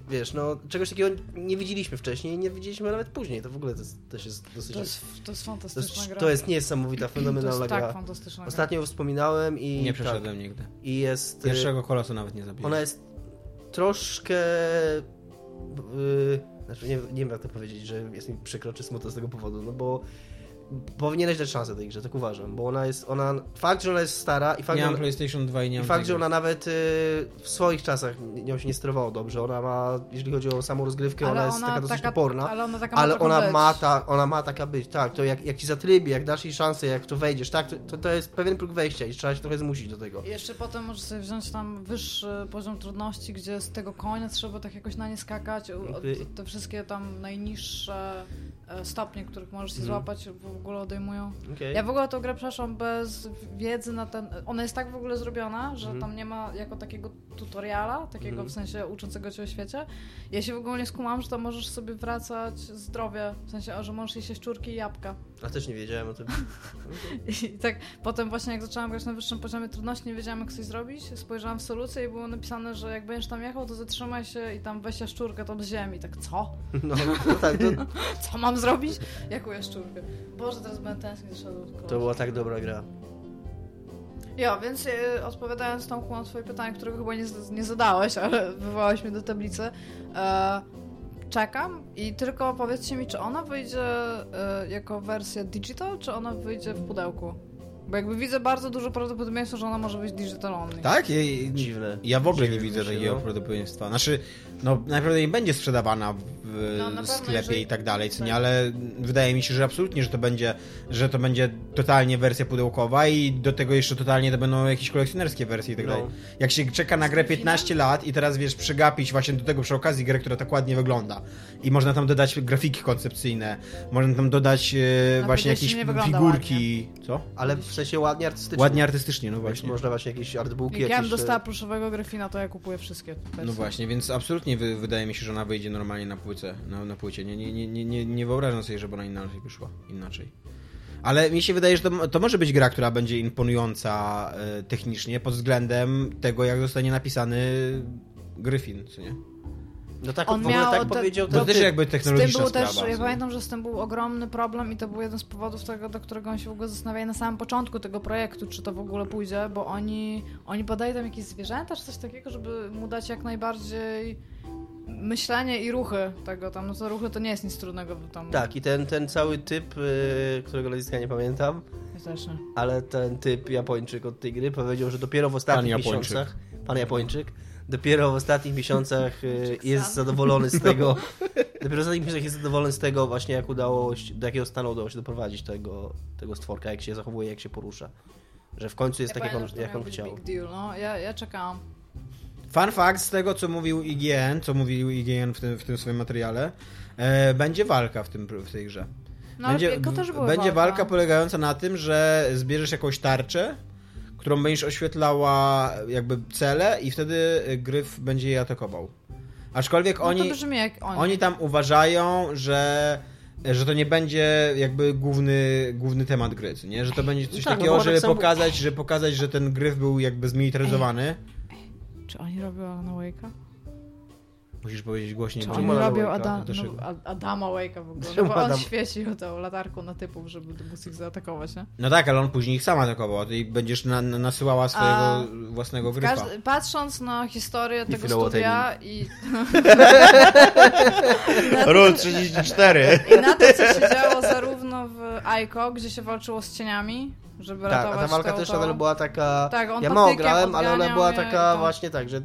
Speaker 2: wiesz, no czegoś takiego nie widzieliśmy wcześniej i nie widzieliśmy nawet później. To w ogóle to jest, też jest dosyć...
Speaker 4: To jest, to jest
Speaker 2: to
Speaker 4: fantastyczna
Speaker 2: jest,
Speaker 4: gra.
Speaker 2: to jest niesamowita,
Speaker 4: To
Speaker 2: fenomenalna
Speaker 4: jest tak
Speaker 2: gra.
Speaker 4: fantastyczna gra.
Speaker 2: Ostatnio wspominałem i...
Speaker 3: Nie
Speaker 2: tak,
Speaker 3: przeszedłem nigdy.
Speaker 2: I jest... yy,
Speaker 3: Pierwszego kolosu nawet nie zabiłem.
Speaker 2: Ona jest troszkę... Yy, znaczy nie, nie wiem jak to powiedzieć, że jest mi przykro czy smutno z tego powodu, no bo powinieneś dać szansę tej grze, tak uważam, bo ona jest, ona, fakt, że ona jest stara i fakt,
Speaker 3: nie
Speaker 2: że
Speaker 3: mam
Speaker 2: ona,
Speaker 3: PlayStation 2 i nie
Speaker 2: i
Speaker 3: mam
Speaker 2: fakt, że ona nawet y, w swoich czasach nią się nie sterowało dobrze, ona ma, jeżeli chodzi o samą rozgrywkę, ona jest taka dosyć toporna,
Speaker 4: Ale ona taka
Speaker 2: ale
Speaker 4: ma
Speaker 2: ona ma, ta, ona ma taka być, tak, to jak, jak ci zatrybi, jak dasz jej szansę, jak to wejdziesz, tak, to, to, to jest pewien próg wejścia i trzeba się trochę zmusić do tego.
Speaker 4: I Jeszcze potem możesz sobie wziąć tam wyższy poziom trudności, gdzie z tego konia trzeba tak jakoś na nie skakać. Te wszystkie tam najniższe e, stopnie, których możesz się
Speaker 2: Mhm.
Speaker 4: złapać, w ogóle odejmują.
Speaker 2: Okej.
Speaker 4: Ja w ogóle tą grę przeszłam bez wiedzy na ten... Ona jest tak w ogóle zrobiona, że
Speaker 2: Mhm.
Speaker 4: tam nie ma jako takiego tutoriala, takiego
Speaker 2: Mhm.
Speaker 4: w sensie uczącego cię o świecie. Ja się w ogóle nie skumałam, że tam możesz sobie wracać zdrowie, w sensie, że możesz jeść szczurki i jabłka.
Speaker 2: A też nie wiedziałem o tym.
Speaker 4: I tak potem właśnie jak zaczęłam grać na wyższym poziomie trudności, nie wiedziałam jak coś zrobić. Spojrzałam w solucję i było napisane, że jak będziesz tam jechał, to zatrzymaj się i tam weź szczurkę tam z ziemi. Tak co?
Speaker 2: No, no tak, to,
Speaker 4: Co mam zrobić? Jaką jaszczurkę? Boże, teraz będę tęsknić do Shadow
Speaker 2: to była tak dobra gra.
Speaker 4: Ja, więc e, odpowiadając Tomku na twoje pytanie, którego chyba nie, nie zadałeś, ale wywołałeś mnie do tablicy. E, czekam i tylko powiedzcie mi, czy ona wyjdzie e, jako wersja digital, czy ona wyjdzie w pudełku? Bo jakby widzę bardzo dużo prawdopodobieństwa, że ona może być digital only.
Speaker 3: Tak? Ja,
Speaker 2: Dziwne.
Speaker 3: ja w ogóle nie
Speaker 2: Dziwne
Speaker 3: widzę
Speaker 2: się,
Speaker 3: takiego
Speaker 2: no.
Speaker 3: prawdopodobieństwa. Znaczy, no naprawdę nie będzie sprzedawana w
Speaker 4: No, pewno,
Speaker 3: sklepie
Speaker 4: jeżeli-
Speaker 3: i tak dalej, co nie, ale wydaje mi się, że absolutnie, że to będzie, że to będzie totalnie wersja pudełkowa i do tego jeszcze totalnie to będą jakieś kolekcjonerskie wersje i tak
Speaker 2: No.
Speaker 3: dalej. Jak się czeka na grę
Speaker 4: Delfinem?
Speaker 3: 15 lat i teraz wiesz, przegapić właśnie do tego przy okazji grę, która tak ładnie wygląda i można tam dodać grafiki koncepcyjne, można tam dodać
Speaker 4: No,
Speaker 3: właśnie jakieś figurki. Co?
Speaker 2: Ale w sensie ładnie artystycznie.
Speaker 3: Ładnie artystycznie, no właśnie.
Speaker 2: Można właśnie jakieś artbooki,
Speaker 4: Jak ja bym
Speaker 2: jakieś... e,
Speaker 4: dostała pluszowego Gryfina, to ja kupuję wszystkie.
Speaker 3: No właśnie, więc absolutnie wy, wydaje mi się, że ona wyjdzie normalnie na płycie. Na, na płycie. Nie, nie, nie, nie, nie, wyobrażam sobie, żeby ona inaczej wyszła. Inaczej. Ale mi się wydaje, że to, to może być gra, która będzie imponująca e, technicznie pod względem tego, jak zostanie napisany Gryfin, co nie?
Speaker 2: No tak,
Speaker 4: On
Speaker 2: w ogóle
Speaker 4: miał
Speaker 2: tak
Speaker 4: te-
Speaker 2: powiedział
Speaker 3: To też
Speaker 2: typ.
Speaker 3: jakby
Speaker 4: Z tym
Speaker 3: technologiczna
Speaker 4: był
Speaker 3: sprawa.
Speaker 4: też, ja pamiętam, że z tym był ogromny problem i to był jeden z powodów tego, do którego oni się w ogóle zastanawiali na samym początku tego projektu, czy to w ogóle pójdzie, bo oni, oni podają tam jakieś zwierzęta, czy coś takiego, żeby mu dać jak najbardziej myślenie i ruchy tego tam, no to ruchy to nie jest nic trudnego, bo tam...
Speaker 2: Tak, i ten, ten cały typ, y, którego nazwiska nie pamiętam,
Speaker 4: Ja też nie.
Speaker 2: ale ten typ Japończyk od tej gry powiedział, że dopiero w ostatnich
Speaker 3: Pan Japończyk.
Speaker 2: miesiącach, pan Japończyk, dopiero w ostatnich miesiącach y, jest zadowolony z tego, dopiero w ostatnich miesiącach jest zadowolony z tego właśnie, jak udało się, do jakiego stanu udało się doprowadzić tego, tego stworka, jak się zachowuje, jak się porusza. Że w końcu jest tak, jak on, jak on chciał.
Speaker 4: Big deal, no. Ja, ja czekałam.
Speaker 3: Fun fact z tego, co mówił IGN, co mówił IGN w tym, w tym swoim materiale, e, będzie walka w, tym, w tej grze.
Speaker 4: No
Speaker 3: będzie
Speaker 4: ale to też była
Speaker 3: będzie walka.
Speaker 4: walka
Speaker 3: polegająca na tym, że zbierzesz jakąś tarczę, którą będziesz oświetlała jakby cele i wtedy gryf będzie je atakował. Aczkolwiek
Speaker 4: No
Speaker 3: oni,
Speaker 4: to brzmi jak oni.
Speaker 3: oni tam uważają, że że to nie będzie jakby główny, główny temat gry, nie? Że to będzie coś
Speaker 2: tak, no
Speaker 3: takiego,
Speaker 2: tak
Speaker 3: żeby
Speaker 2: samo-
Speaker 3: pokazać, że pokazać, że ten gryf był jakby zmilitaryzowany.
Speaker 4: Czy oni robią na Wake'a?
Speaker 3: Musisz powiedzieć głośniej.
Speaker 4: Czy oni robią? Ada, no, Ad- Adama Wake'a w ogóle? No bo on
Speaker 2: Adam?
Speaker 4: świeci tą latarką na typów, żeby móc ich zaatakować, nie?
Speaker 3: No tak, ale on później ich sam atakował, ty będziesz na, na, nasyłała swojego
Speaker 4: A
Speaker 3: własnego
Speaker 4: W
Speaker 3: gryfa.
Speaker 4: każdy, patrząc na historię tego
Speaker 2: I
Speaker 4: studia i,
Speaker 3: Rule 34.
Speaker 4: i na to, co się działo zarówno w Aiko, gdzie się walczyło z cieniami, żeby
Speaker 2: Tak,
Speaker 4: ratować
Speaker 2: a ta walka
Speaker 4: tą,
Speaker 2: też nadal była taka...
Speaker 4: Tak, on
Speaker 2: ja mało grałem, ale ona była
Speaker 4: i
Speaker 2: taka
Speaker 4: to-
Speaker 2: właśnie tak, że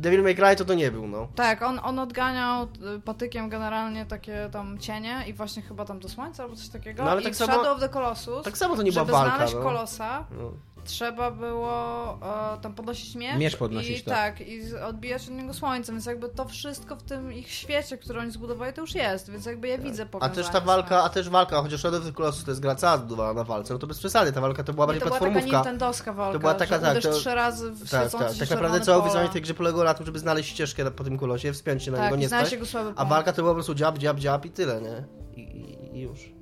Speaker 2: Devil May Cry to to nie był, no.
Speaker 4: Tak, on, on odganiał y, patykiem generalnie takie tam cienie i właśnie chyba tam do słońca albo coś takiego.
Speaker 2: No, ale
Speaker 4: I
Speaker 2: tak
Speaker 4: w
Speaker 2: samo-
Speaker 4: Shadow of the Colossus,
Speaker 2: Tak samo to nie była
Speaker 4: żeby
Speaker 2: walka,
Speaker 4: znaleźć
Speaker 2: no.
Speaker 4: kolosa,
Speaker 2: no.
Speaker 4: Trzeba było e, tam podnosić miecz.
Speaker 3: Miecz podnosić,
Speaker 4: i,
Speaker 3: tak.
Speaker 4: tak. i odbijać od niego słońce, więc jakby to wszystko w tym ich świecie, który oni zbudowali, to już jest, więc jakby ja widzę
Speaker 2: Tak. A
Speaker 4: powiązanie
Speaker 2: też ta walka, a też walka, chociaż Shadow of the Colossus to jest gra cała zbudowana na walce, no to bez przesady, ta walka to była bardziej
Speaker 4: to była taka
Speaker 2: platformówka.
Speaker 4: nintendowska walka,
Speaker 2: To była taka, tak, to-
Speaker 4: trzy razy w
Speaker 2: Tak, tak. Tak naprawdę całe wyzwanie tej grze polegało na tym, żeby znaleźć ścieżkę po tym kolosie, wspiąć się na
Speaker 4: Tak,
Speaker 2: niego, nie
Speaker 4: znaleźć
Speaker 2: spać. A walka to była po prostu dziab, dziab, dziab i tyle, nie? I, i, i już.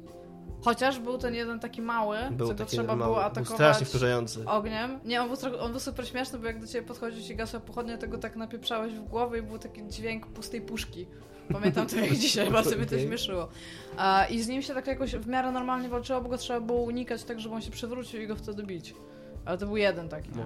Speaker 4: Chociaż był ten jeden taki mały,
Speaker 2: Był
Speaker 4: co trzeba
Speaker 2: mały,
Speaker 4: było
Speaker 2: był
Speaker 4: atakować
Speaker 2: strasznie wkurzający.
Speaker 4: ogniem. Nie, on był, on był super śmieszny, bo jak do ciebie podchodził ci gasła pochodnia, to go tak napieprzałeś w głowę i był taki dźwięk pustej puszki. Pamiętam to jak dzisiaj, bardzo mnie to śmieszyło. I z nim się tak jakoś w miarę normalnie walczyło, bo go trzeba było unikać tak, żeby on się przewrócił i go wtedy bić. Ale to był jeden taki.
Speaker 2: No.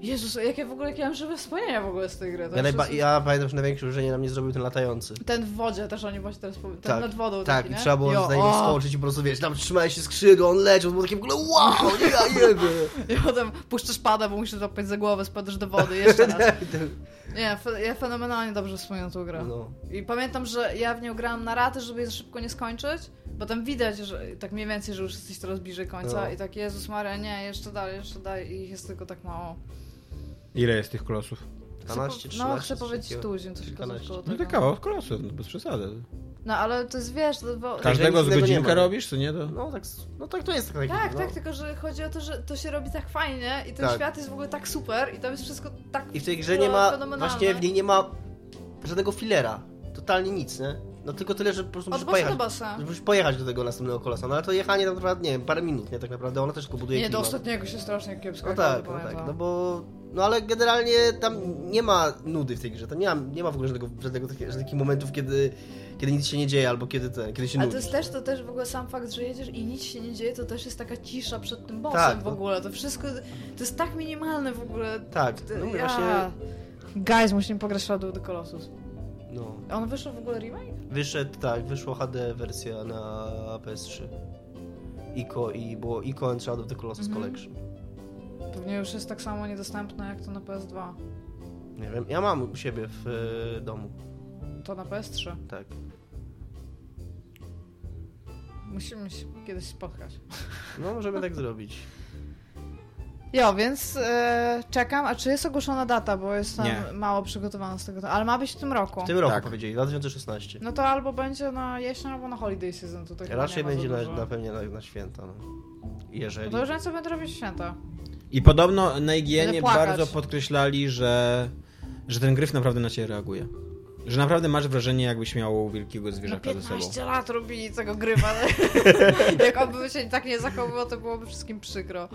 Speaker 4: Jezus, jakie w ogóle, jakie mam żywe wspomnienia w ogóle z tej gry.
Speaker 2: Ja, najba-
Speaker 4: wszystko-
Speaker 2: ja pamiętam, że największe wrażenie na mnie zrobił ten latający.
Speaker 4: Ten w wodzie też oni właśnie teraz. Ten
Speaker 2: Tak,
Speaker 4: nad wodą
Speaker 2: Tak,
Speaker 4: taki,
Speaker 2: i trzeba było
Speaker 4: Jo,
Speaker 2: z niego skoczyć i po prostu, wiesz, tam trzymałeś się skrzydła, on leciał, to było takie w ogóle wow, nie ja jebie.
Speaker 4: I potem puszczasz pada, bo musisz złapać za głowę, spadasz do wody jeszcze raz. Nie, ja fenomenalnie dobrze wspominam tę grę.
Speaker 2: No.
Speaker 4: I pamiętam, że ja w nią grałam na raty, żeby je szybko nie skończyć, bo tam widać, że tak mniej więcej, że już jesteś coraz bliżej końca
Speaker 2: No.
Speaker 4: i tak, Jezus Maria, nie, jeszcze dalej, jeszcze dalej i ich jest tylko tak mało.
Speaker 3: Ile jest tych kolosów?
Speaker 4: Chcę
Speaker 2: 12,
Speaker 4: po-
Speaker 2: 13,
Speaker 4: No, chcę powiedzieć tuzin, coś koło
Speaker 3: No
Speaker 4: tego.
Speaker 3: to kawał kolosów, no bez przesady.
Speaker 4: No, ale to jest, wiesz, to, bo...
Speaker 3: Każdego z godzinka robisz, co nie? To...
Speaker 2: No tak, no tak to jest. Tak,
Speaker 4: Tak,
Speaker 2: no.
Speaker 4: tak, tylko że chodzi o to, że to się robi tak fajnie i ten
Speaker 2: Tak.
Speaker 4: świat jest w ogóle tak super i tam jest wszystko tak
Speaker 2: I w tej grze nie ma, właśnie w niej nie ma żadnego filera. Totalnie nic, nie? No tylko tyle, że po prostu
Speaker 4: Od
Speaker 2: musisz
Speaker 4: bossa do
Speaker 2: pojechać.
Speaker 4: bossa.
Speaker 2: Musisz pojechać do tego następnego kolosa, no ale to jechanie tam trwa, nie wiem, parę minut, nie? Tak naprawdę ona też tylko buduje
Speaker 4: Nie, do
Speaker 2: klimat.
Speaker 4: ostatniego się strasznie kiepsko
Speaker 2: No tak, no tak, no bo... No ale generalnie tam nie ma nudy w tej grze, tam nie ma, nie ma w ogóle żadnego, żadnego takich, żadnych momentów, kiedy, kiedy nic się nie dzieje, albo kiedy, ten, kiedy się nudzisz.
Speaker 4: to jest też, to też w ogóle sam fakt, że jedziesz i nic się nie dzieje, to też jest taka cisza przed tym bossem
Speaker 2: Tak,
Speaker 4: w
Speaker 2: no.
Speaker 4: ogóle. To wszystko, to jest tak minimalne w ogóle.
Speaker 2: Tak, no mówię,
Speaker 4: ja-
Speaker 2: właśnie...
Speaker 4: Guys, musimy pograć w Shadow of the Colossus.
Speaker 2: No.
Speaker 4: A on wyszedł w ogóle remake?
Speaker 2: Wyszedł, tak, wyszła HD wersja na PS3. ICO i było ICO and Shadow of the Colossus
Speaker 4: Mhm.
Speaker 2: Collection.
Speaker 4: Pewnie już jest tak samo niedostępne jak to na PS2.
Speaker 2: Nie wiem, ja mam u siebie w e, domu,
Speaker 4: To na PS3.
Speaker 2: tak.
Speaker 4: Musimy się kiedyś spotkać.
Speaker 2: No, możemy tak zrobić.
Speaker 4: Jo, więc e, czekam. A czy jest ogłoszona data, bo jestem
Speaker 3: Nie.
Speaker 4: mało przygotowana z tego. Ale ma być w tym roku.
Speaker 2: W tym roku
Speaker 3: Tak.
Speaker 2: powiedzieli, 2016.
Speaker 4: No to albo będzie na jesień, albo na holiday season. Tutaj
Speaker 2: Raczej będzie na, na pewnie na, na święta, no. Jeżeli...
Speaker 4: No to już co będę robić święta.
Speaker 3: I podobno na IGN bardzo podkreślali, że, że ten gryf naprawdę na ciebie reaguje. Że naprawdę masz wrażenie, jakbyś miał wielkiego
Speaker 4: No
Speaker 3: zwierzaka ze sobą.
Speaker 4: 15 lat robili tego grywa. ale Jak on by się tak nie zachowywał, to byłoby wszystkim przykro.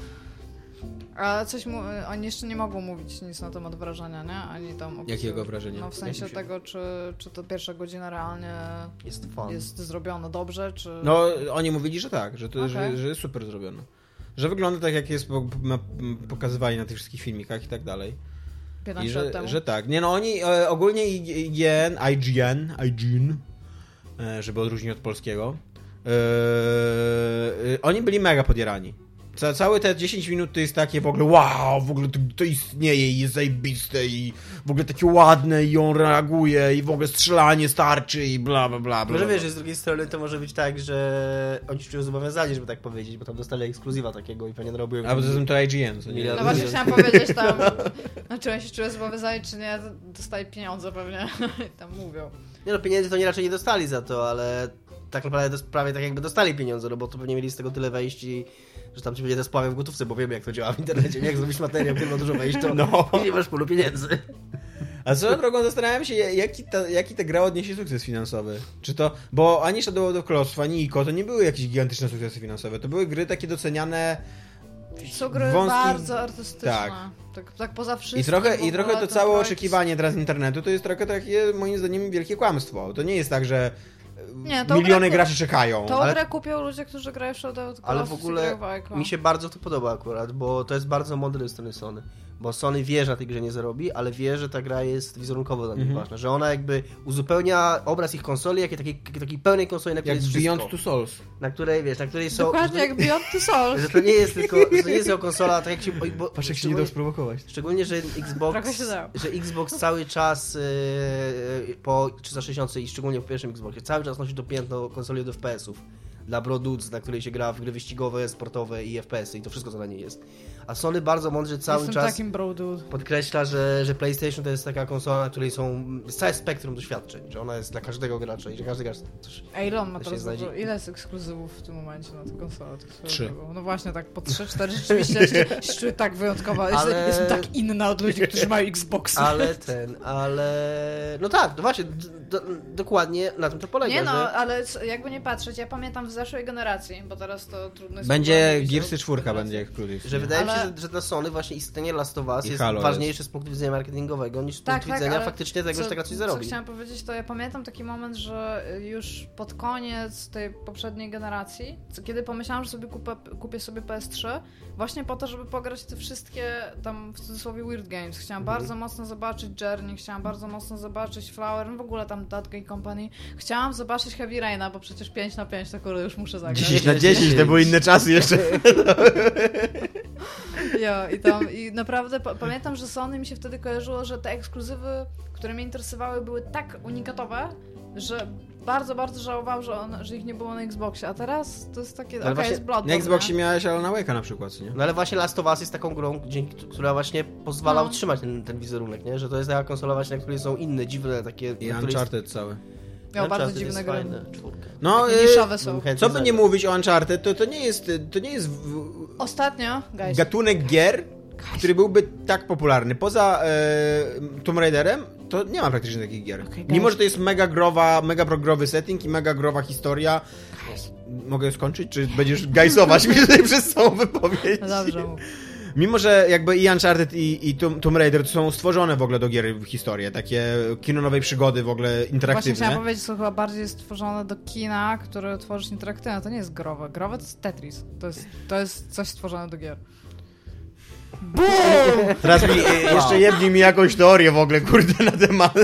Speaker 4: A coś mu, oni jeszcze nie mogą mówić nic na temat wrażenia, nie? Ani tam opisują-
Speaker 3: Jakiego wrażenia?
Speaker 4: No w sensie
Speaker 2: się-
Speaker 4: tego, czy, czy to pierwsza godzina realnie
Speaker 2: Jest
Speaker 4: jest zrobione dobrze, czy...
Speaker 3: No, oni mówili, że tak, że to
Speaker 4: Okej.
Speaker 3: że, że jest super zrobione. Że wygląda tak, jak jest po, na, pokazywali na tych wszystkich filmikach i tak dalej.
Speaker 4: 15
Speaker 3: I
Speaker 4: lat
Speaker 3: że,
Speaker 4: temu.
Speaker 3: że tak. Nie no, oni e, ogólnie IGN, IGN, IGN, e, żeby odróżnić od polskiego, e, oni byli mega podjarani. Ca, całe te 10 minut to jest takie w ogóle wow, w ogóle to, to istnieje i jest zajebiste i w ogóle takie ładne i on reaguje i w ogóle strzelanie starczy i bla bla bla. bla,
Speaker 2: Może
Speaker 3: bla.
Speaker 2: wiesz, że z drugiej strony to może być tak, że oni się czują zobowiązani, żeby tak powiedzieć, bo tam dostali ekskluzywa takiego i pewnie narobią...
Speaker 3: A poza tym to IGN, co nie?
Speaker 4: No właśnie chciałam powiedzieć tam, no czy oni się czują zobowiązani, czy nie, dostaje pieniądze pewnie. I tam mówią.
Speaker 2: Nie no, pieniędzy to nie raczej nie dostali za to, ale tak naprawdę prawie tak jakby dostali pieniądze, no bo to pewnie mieli z tego tyle wejść i że tam ci będzie spławem w gotówce, bo wiemy jak to działa w internecie, nie? jak zrobisz materiał, ma dużo wejść, to
Speaker 3: No.
Speaker 2: i nie masz polu pieniędzy.
Speaker 3: A swoją drogą zastanawiam się, jaki ta, jaki ta gra odniesie sukces finansowy. Czy to, bo ani Shadow of the Colossus, ani ICO to nie były jakieś gigantyczne sukcesy finansowe. To były gry takie doceniane
Speaker 4: Są gry
Speaker 3: Wąskim-
Speaker 4: bardzo artystyczne.
Speaker 3: Tak.
Speaker 4: Tak, tak poza wszystkim.
Speaker 3: i trochę, i trochę to całe
Speaker 4: projekt
Speaker 3: oczekiwanie teraz internetu to jest trochę takie, moim zdaniem, wielkie kłamstwo. To nie jest tak, że
Speaker 4: Nie,
Speaker 3: miliony graczy czekają.
Speaker 4: Tą
Speaker 2: Ale-
Speaker 4: grę kupią ludzie, którzy grają w Shadow of the
Speaker 2: Ale w ogóle. Mi się bardzo to podoba akurat, bo to jest bardzo ze strony Sony. Bo Sony wie, że na tej grze nie zarobi, ale wie, że ta gra jest wizerunkowo dla nich
Speaker 3: Mhm.
Speaker 2: ważna. Że ona jakby uzupełnia obraz ich konsoli, jakiej takiej, takiej pełnej konsoli, na której
Speaker 3: Jak
Speaker 2: jest
Speaker 3: Beyond
Speaker 2: wszystko.
Speaker 3: Two Souls.
Speaker 2: Na której, wiesz, na której są...
Speaker 4: Dokładnie jak Beyond the Souls.
Speaker 2: Że to nie jest tylko, że to nie jest tylko konsola, tak jak się... Bo,
Speaker 3: Patrz, jak się nie
Speaker 2: szczególnie-
Speaker 3: dał sprowokować.
Speaker 2: Szczególnie, że Xbox, że Xbox cały czas yy, po 360 i szczególnie po pierwszym Xboxie, cały czas nosi to piętno konsoli od FPS-ów. Dla Brodudes, na której się gra w gry wyścigowe, sportowe i FPS-y i to wszystko co na niej jest. A Sony bardzo mądrze cały
Speaker 4: Jestem
Speaker 2: czas
Speaker 4: takim bro dude.
Speaker 2: podkreśla, że, że PlayStation to jest taka konsola, na której są całe spektrum doświadczeń, że ona jest dla każdego gracza i że każdy gracz coś...
Speaker 4: A ile on ma teraz
Speaker 2: znajdzie-
Speaker 4: dużo? Ile jest ekskluzywów w tym momencie na tę konsolę?
Speaker 3: Trzy.
Speaker 4: No właśnie, tak po 3-4 rzeczywiście się, czuję tak wyjątkowa. Jestem,
Speaker 2: Ale-
Speaker 4: jestem tak inna od ludzi, którzy mają Xbox.
Speaker 2: Ale ten, ale... No tak, no właśnie, d- d- dokładnie na tym to polega,
Speaker 4: Nie no,
Speaker 2: że...
Speaker 4: ale jakby nie patrzeć, ja pamiętam w zeszłej generacji, bo teraz to trudno jest
Speaker 3: Będzie Gearsy 4
Speaker 4: generacji.
Speaker 3: będzie ekskluzyw.
Speaker 2: Że wydaje mi
Speaker 4: Ale-
Speaker 2: się, że, że dla Sony właśnie istnienie Last of Us
Speaker 3: I
Speaker 2: jest
Speaker 3: Halo
Speaker 2: ważniejsze z punktu widzenia marketingowego niż z
Speaker 4: Tak,
Speaker 2: punktu
Speaker 4: tak,
Speaker 2: widzenia faktycznie tego, że taka coś zarobi.
Speaker 4: Co chciałam powiedzieć, to ja pamiętam taki moment, że już pod koniec tej poprzedniej generacji, co- kiedy pomyślałam, że sobie kupę, kupię sobie PS3, właśnie po to, żeby pograć te wszystkie tam w cudzysłowie weird games. Chciałam
Speaker 2: Mhm.
Speaker 4: bardzo mocno zobaczyć Journey, chciałam bardzo mocno zobaczyć Flower, no w ogóle tam That Gay Company. Chciałam zobaczyć Heavy Raina, bo przecież 5 na 5 to kurde już muszę zagrać.
Speaker 3: 10 na 10, to były inne czasy jeszcze.
Speaker 4: Ja, i tam, i naprawdę pa- pamiętam, że Sony mi się wtedy kojarzyło, że te ekskluzywy, które mnie interesowały, były tak unikatowe, że bardzo, bardzo żałowałam, że, on, że ich nie było na Xboxie, a teraz to jest takie, okej,
Speaker 2: właśnie
Speaker 4: jest Bloodborne,
Speaker 3: Na Xboxie
Speaker 4: nie?
Speaker 3: miałeś Alana Wake'a na przykład, nie?
Speaker 2: No ale właśnie Last of Us jest taką grą, dzięki, która właśnie pozwala
Speaker 4: No.
Speaker 2: utrzymać ten, ten wizerunek, nie? Że to jest taka konsola właśnie, na której są inne, dziwne takie...
Speaker 3: I Uncharted cały.
Speaker 4: Miał
Speaker 2: Uncharted
Speaker 4: bardzo dziwne gry.
Speaker 2: fajne.
Speaker 3: No, y,
Speaker 4: niszowe są.
Speaker 3: Co by nie mówić o Uncharted, to, to nie jest, to nie jest w,
Speaker 4: Ostatnio, guys,
Speaker 3: gatunek gier, który byłby tak popularny. Poza e, Tomb Raiderem, to nie ma praktycznie takich gier.
Speaker 4: Okej,
Speaker 3: Mimo,
Speaker 4: guys.
Speaker 3: że to jest mega growa, mega progrowy setting i mega growa historia. Mogę skończyć, czy będziesz gajsować mi tutaj przez całą wypowiedź?
Speaker 4: no dobrze mów.
Speaker 3: Mimo, że jakby i Uncharted i, i Tomb Raider to są stworzone w ogóle do gier w historię, takie kino nowej przygody w ogóle
Speaker 4: Właśnie
Speaker 3: interaktywne.
Speaker 4: chciałam powiedzieć, to chyba bardziej stworzone do kina, które tworzysz interaktywne, to nie jest growe. Growe to jest Tetris, to jest, to jest coś stworzone do gier. BOOM!
Speaker 3: Teraz mi e, jeszcze jebnij mi jakąś teorię w ogóle, kurde, na temat.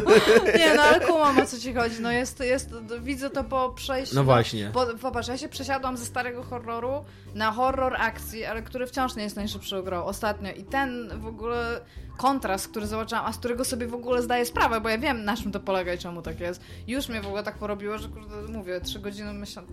Speaker 4: Nie, no ale kumam o co ci chodzi. No jest, jest, widzę to po przejściu.
Speaker 3: No właśnie.
Speaker 4: Po, popatrz, ja się przesiadłam ze starego horroru na horror akcji, ale który wciąż nie jest najszybszą grą ostatnio. I ten w ogóle kontrast, który zobaczyłam, a z którego sobie w ogóle zdaję sprawę, bo ja wiem na czym to polega i czemu tak jest. Już mnie w ogóle tak porobiło, że kurde, mówię, trzy godziny myślę,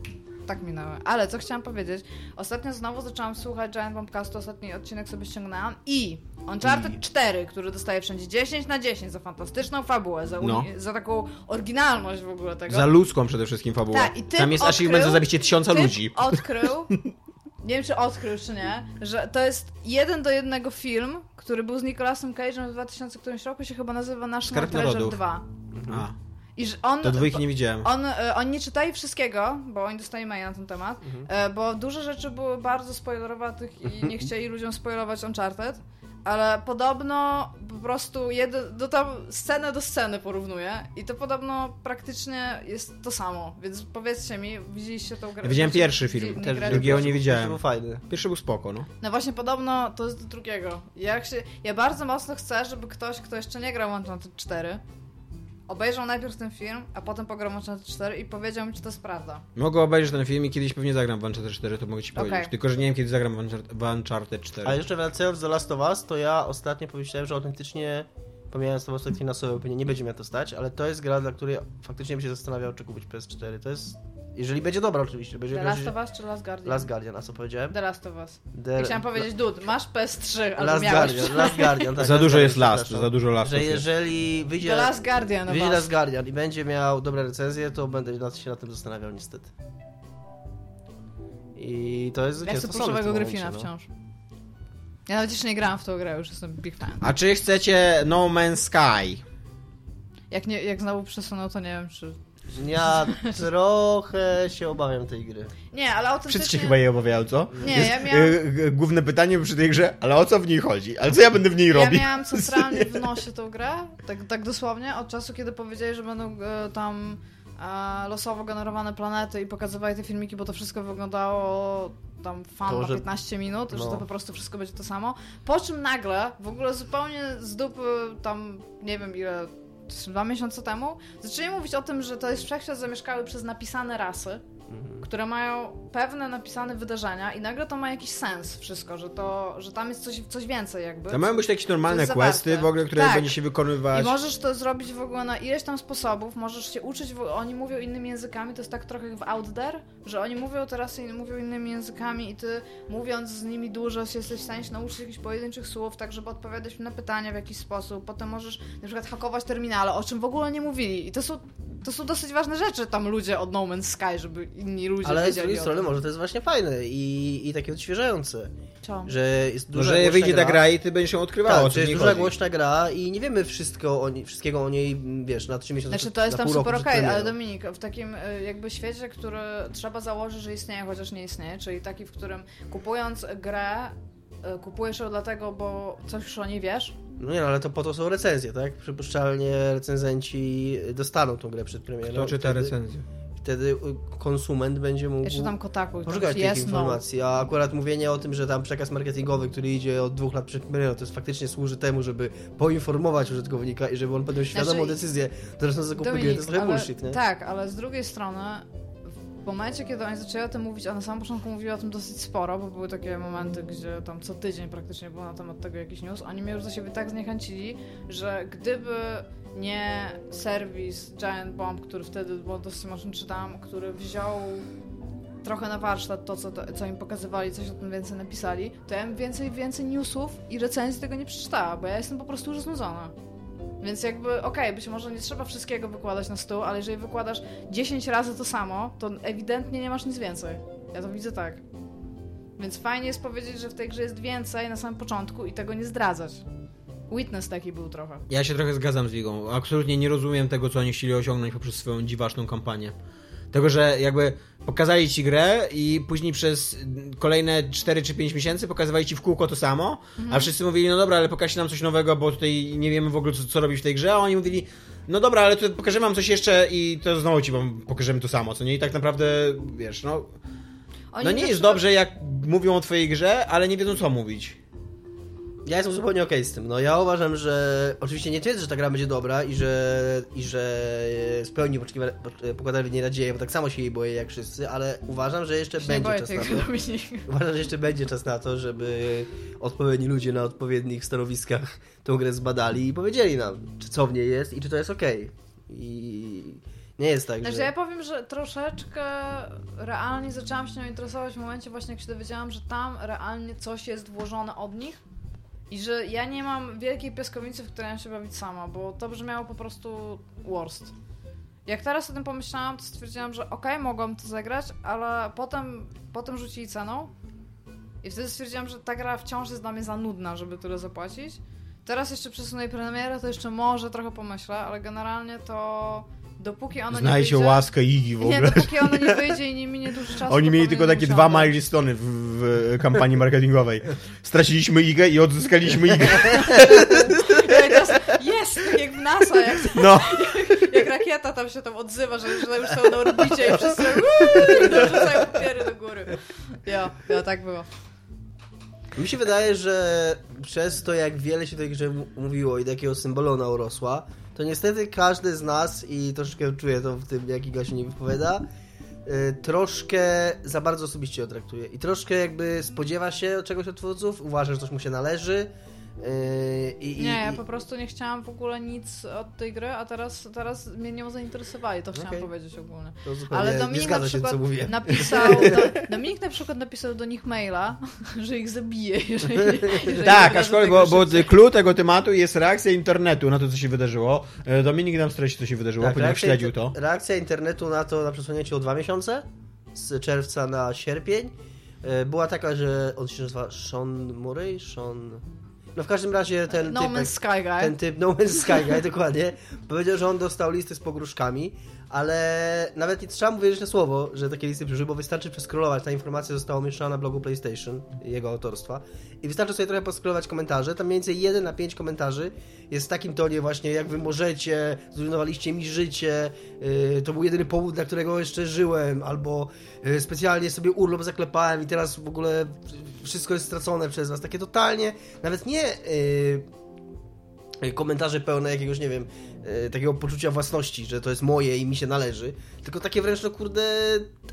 Speaker 4: tak minęły. Ale co chciałam powiedzieć, ostatnio znowu zaczęłam słuchać Giant Bombcastu, ostatni odcinek sobie ściągnęłam i Uncharted 4, który dostaje wszędzie 10 na 10 za fantastyczną fabułę, za,
Speaker 3: No.
Speaker 4: za taką oryginalność w ogóle tego.
Speaker 3: Za ludzką przede wszystkim fabułę.
Speaker 4: I typ
Speaker 3: Tam jest
Speaker 4: odkrył-
Speaker 3: achievement za zabicie tysiąca ludzi.
Speaker 4: odkrył, nie wiem czy odkrył czy nie, że to jest jeden do jednego film, który był z Nicolasem Cage'em w 2000 którymś roku, się chyba nazywa National Treasure
Speaker 3: Narodów.
Speaker 4: 2.
Speaker 3: A,
Speaker 4: I że on,
Speaker 3: to dwójki nie widziałem.
Speaker 4: on, e, oni nie czytali wszystkiego, bo oni dostali maila na ten temat, e, bo duże rzeczy były bardzo spoilerowatych i nie chcieli ludziom spoilować Uncharted, ale podobno po prostu jeden, do tam scenę do sceny porównuje i to podobno praktycznie jest to samo, więc powiedzcie mi, widzieliście tą grę?
Speaker 3: Widziałem
Speaker 4: Znaczy,
Speaker 3: pierwszy film,
Speaker 2: Też
Speaker 3: drugiego nie widziałem.
Speaker 2: pierwszy był fajny.
Speaker 3: Pierwszy był spoko, no.
Speaker 4: No właśnie podobno to jest do drugiego. Jak się, ja bardzo mocno chcę, żeby ktoś, kto jeszcze nie grał Uncharted 4, obejrzał najpierw ten film, a potem pograł w Uncharted 4 i powiedział mi, czy to jest prawda.
Speaker 3: Mogę obejrzeć ten film i kiedyś pewnie zagram w Uncharted 4, to mogę ci powiedzieć. Tylko, że nie wiem, kiedy zagram w Uncharted, w Uncharted 4.
Speaker 2: A jeszcze wracając do Last of Us, to ja ostatnio pomyślałem, że autentycznie, pomijając to aspekt finansowy, pewnie nie będzie mnie to stać, ale to jest gra, dla której faktycznie bym się zastanawiał, czy kupić PS4. To jest, jeżeli będzie dobra oczywiście, będzie
Speaker 4: The Last of Us czy Last Guardian?
Speaker 2: Last Guardian, a co powiedziałem?
Speaker 4: The Last of Us.
Speaker 2: The...
Speaker 4: Ja chciałam powiedzieć, dude, masz PS3, albo
Speaker 2: Last. Guardian, Last Guardian, tak.
Speaker 3: za
Speaker 2: Last
Speaker 3: dużo jest last, za dużo lastów
Speaker 2: Że
Speaker 3: jest.
Speaker 2: jeżeli wyjdzie,
Speaker 4: The Last Guardian
Speaker 2: wyjdzie
Speaker 4: Us.
Speaker 2: Last Guardian i będzie miał dobre recenzje, to będę nad- się nad tym zastanawiał niestety. I to jest
Speaker 4: Ja chcę
Speaker 2: zwycięstwo Sony w
Speaker 4: pluszowego Gryfina
Speaker 2: no.
Speaker 4: wciąż. Ja nawet jeszcze nie grałam w tą grę, już jestem big fan.
Speaker 3: A czy chcecie No Man's Sky?
Speaker 4: Jak, nie, jak znowu przesunął, to nie wiem, czy...
Speaker 2: Ja trochę się obawiam tej gry.
Speaker 4: Nie, ale autentycznie...
Speaker 3: Wszyscy się chyba jej obawiają, co?
Speaker 4: Nie,
Speaker 3: Jest,
Speaker 4: ja miałam-
Speaker 3: y, y, główne pytanie przy tej grze, ale o co w niej chodzi? Ale co ja będę w niej
Speaker 4: Ja
Speaker 3: robił?
Speaker 4: miałam centralnie w nosie tą grę, tak, tak dosłownie, od czasu, kiedy powiedzieli, że będą e, tam e, losowo generowane planety i pokazywali te filmiki, bo to wszystko wyglądało tam fan
Speaker 2: To,
Speaker 4: na
Speaker 2: że-
Speaker 4: 15 minut, że
Speaker 2: no.
Speaker 4: to po prostu wszystko będzie to samo. Po czym nagle, w ogóle zupełnie z dupy tam, nie wiem ile, dwa miesiące temu, zaczęli mówić o tym, że to jest wszechświat zamieszkały przez napisane rasy. Które mają pewne napisane wydarzenia i nagle to ma jakiś sens wszystko, że to, że tam jest coś, coś więcej jakby.
Speaker 3: To mają być jakieś normalne questy w ogóle, które
Speaker 4: Tak.
Speaker 3: będzie się wykonywać.
Speaker 4: I możesz to zrobić w ogóle na ileś tam sposobów, możesz się uczyć, oni mówią innymi językami, to jest tak trochę jak w Out There, że oni mówią teraz i mówią innymi językami i ty mówiąc z nimi dużo jesteś w stanie się nauczyć jakichś pojedynczych słów, tak żeby odpowiadać na pytania w jakiś sposób. Potem możesz na przykład hakować terminale, o czym w ogóle nie mówili. I to są, to są dosyć ważne rzeczy tam ludzie od No Man's Sky, żeby inni ludzie
Speaker 2: Ale z drugiej strony może to jest właśnie fajne i, i takie odświeżające,
Speaker 4: Co?
Speaker 2: że jest duża
Speaker 3: Może
Speaker 2: głośna
Speaker 3: wyjdzie ta gra i ty będziesz ją odkrywała, o
Speaker 2: Tak, że jest duża
Speaker 3: chodzi.
Speaker 2: głośna gra i nie wiemy wszystko o niej, wszystkiego o niej, wiesz, na trzy miesiące
Speaker 4: Znaczy to jest tam super okej, ale
Speaker 2: premierą.
Speaker 4: Dominik, w takim y, jakby świecie, który trzeba założyć, że istnieje, chociaż nie istnieje, czyli taki, w którym kupując grę, kupujesz ją dlatego, bo coś już o niej wiesz,
Speaker 2: No nie, no, ale to po to są recenzje, tak? Przypuszczalnie recenzenci dostaną tą grę przed premierą.
Speaker 3: Kto czyta
Speaker 2: wtedy,
Speaker 3: recenzję?
Speaker 2: Wtedy y, konsument będzie mógł
Speaker 4: jeszcze tam kotaku
Speaker 2: poszukać tych
Speaker 4: no.
Speaker 2: informacji, a akurat mówienie o tym, że tam przekaz marketingowy, który idzie od dwóch lat przed premierą, to jest faktycznie służy temu, żeby poinformować użytkownika i żeby on podjął świadomą
Speaker 4: Znaczy,
Speaker 2: decyzję, teraz on zakupuje, to
Speaker 4: Dominik,
Speaker 2: jest trochę
Speaker 4: ale,
Speaker 2: bullshit, nie?
Speaker 4: Tak, ale z drugiej strony w momencie, kiedy oni zaczęli o tym mówić, a na samym początku mówili o tym dosyć sporo, bo były takie momenty, gdzie tam co tydzień praktycznie był na temat tego jakiś news, oni mnie już do siebie tak zniechęcili, że gdyby nie serwis Giant Bomb, który wtedy, bo dosyć mocno czytałem, który wziął trochę na warsztat to, co, co im pokazywali, coś o tym więcej napisali, to ja bym więcej, więcej newsów i recenzji tego nie przeczytała, bo ja jestem po prostu już znudzona. Więc jakby, okej, być może nie trzeba wszystkiego wykładać na stół, ale jeżeli wykładasz 10 razy to samo, to ewidentnie nie masz nic więcej. Ja to widzę tak. Więc fajnie jest powiedzieć, że w tej grze jest więcej na samym początku i tego nie zdradzać. Witness taki był trochę.
Speaker 3: Ja się trochę zgadzam z Ligą. Absolutnie nie rozumiem tego, co oni chcieli osiągnąć poprzez swoją dziwaczną kampanię. Tego, że jakby pokazali ci grę i później przez kolejne 4 czy 5 miesięcy pokazywali ci w kółko to samo, a wszyscy mówili, no dobra, ale pokażcie nam coś nowego, bo tutaj nie wiemy w ogóle, co, co robić w tej grze, a oni mówili, no dobra, ale to pokażemy wam coś jeszcze i to znowu ci wam pokażemy to samo, co nie? I tak naprawdę, wiesz, no,
Speaker 4: Oni
Speaker 3: no nie jest dobrze, jak mówią o twojej grze, ale nie wiedzą, co mówić.
Speaker 2: Ja jestem zupełnie okej z tym. No ja uważam, że oczywiście nie twierdzę, że ta gra będzie dobra i że, i że spełni poczekiwa- po- pokładane w niej nadzieję, bo tak samo się jej boję jak wszyscy, ale uważam, że jeszcze
Speaker 4: nie
Speaker 2: będzie czas na to. Uważam, że jeszcze będzie czas na to, żeby odpowiedni ludzie na odpowiednich stanowiskach tą grę zbadali i powiedzieli nam, czy co w niej jest i czy to jest okej. I nie jest tak,
Speaker 4: Znaczy
Speaker 2: że...
Speaker 4: ja powiem, że troszeczkę realnie zaczęłam się nią interesować w momencie właśnie, jak się dowiedziałam, że tam realnie coś jest włożone od nich i że ja nie mam wielkiej piaskownicy, w której mam się bawić sama, bo to brzmiało po prostu worst. Jak teraz o tym pomyślałam, to stwierdziłam, że okej, mogłam to zagrać, ale potem, potem rzucili ceną i wtedy stwierdziłam, że ta gra wciąż jest dla mnie za nudna, żeby tyle zapłacić. Teraz jeszcze przesunę premierę, to jeszcze może trochę pomyślę, ale generalnie to dopóki ona
Speaker 3: Znajdźcie
Speaker 4: nie wyjdzie...
Speaker 3: łaskę Igi w
Speaker 4: Nie,
Speaker 3: ogóle.
Speaker 4: dopóki ona nie wyjdzie i nie minie dużo czasu.
Speaker 3: Oni mieli tylko takie dwa
Speaker 4: usiąść.
Speaker 3: milestone w, w kampanii marketingowej. Straciliśmy Igę i odzyskaliśmy Igę.
Speaker 4: Jest, tak jak w NASA, jak,
Speaker 3: No.
Speaker 4: jak rakieta tam się tam odzywa, że, że już są na orbicie i wszyscy uuu, dorzucają papiery do góry. Ja, ja tak było.
Speaker 2: Mi się wydaje, że przez to, jak wiele się tej grze m- mówiło i do jakiego symbolu ona urosła, to niestety każdy z nas, i troszkę czuję to w tym, jak Iga się nie wypowiada, y, troszkę za bardzo osobiście traktuje. I troszkę jakby spodziewa się czegoś od twórców, uważa, że coś mu się należy. Y, I, i,
Speaker 4: Nie, ja
Speaker 2: i-
Speaker 4: po prostu nie chciałam w ogóle nic od tej gry, a teraz, teraz mnie nią zainteresowali, to chciałam
Speaker 2: Okej.
Speaker 4: powiedzieć ogólnie.
Speaker 2: to zupełnie
Speaker 4: Ale Dominik na
Speaker 2: się,
Speaker 4: przykład
Speaker 2: co mówiłem.
Speaker 4: napisał, do, Dominik na przykład napisał do nich maila, że ich zabije, jeżeli, jeżeli
Speaker 3: Tak, aczkolwiek, bo, bo clue tego tematu jest reakcja internetu na to, co się wydarzyło. E, Dominik nam streści, co się wydarzyło,
Speaker 2: Tak,
Speaker 3: ponieważ śledził to.
Speaker 2: reakcja internetu na to na przesunięcie o dwa miesiące, z czerwca na sierpień, e, była taka, że on się nazywa Sean Murray, Sean... No w każdym razie ten
Speaker 4: No
Speaker 2: typ...
Speaker 4: Man's Sky Guy.
Speaker 2: Ten typ No Man's Sky Guy, dokładnie. Powiedział, że on dostał listy z pogróżkami, ale nawet nie trzeba mu wierzyć na słowo, że takie listy przyszły, bo wystarczy przeskrolować. Ta informacja została umieszczona na blogu PlayStation, jego autorstwa. I wystarczy sobie trochę poskrolować komentarze. Tam mniej więcej 1 na 5 komentarzy jest w takim tonie właśnie, jak wy możecie, zrujnowaliście mi życie, yy, to był jedyny powód, dla którego jeszcze żyłem, albo yy, specjalnie sobie urlop zaklepałem i teraz w ogóle wszystko jest stracone przez was. Takie totalnie, nawet nie... Yy, komentarze pełne jakiegoś, nie wiem, takiego poczucia własności, że to jest moje i mi się należy, tylko takie wręcz, no kurde,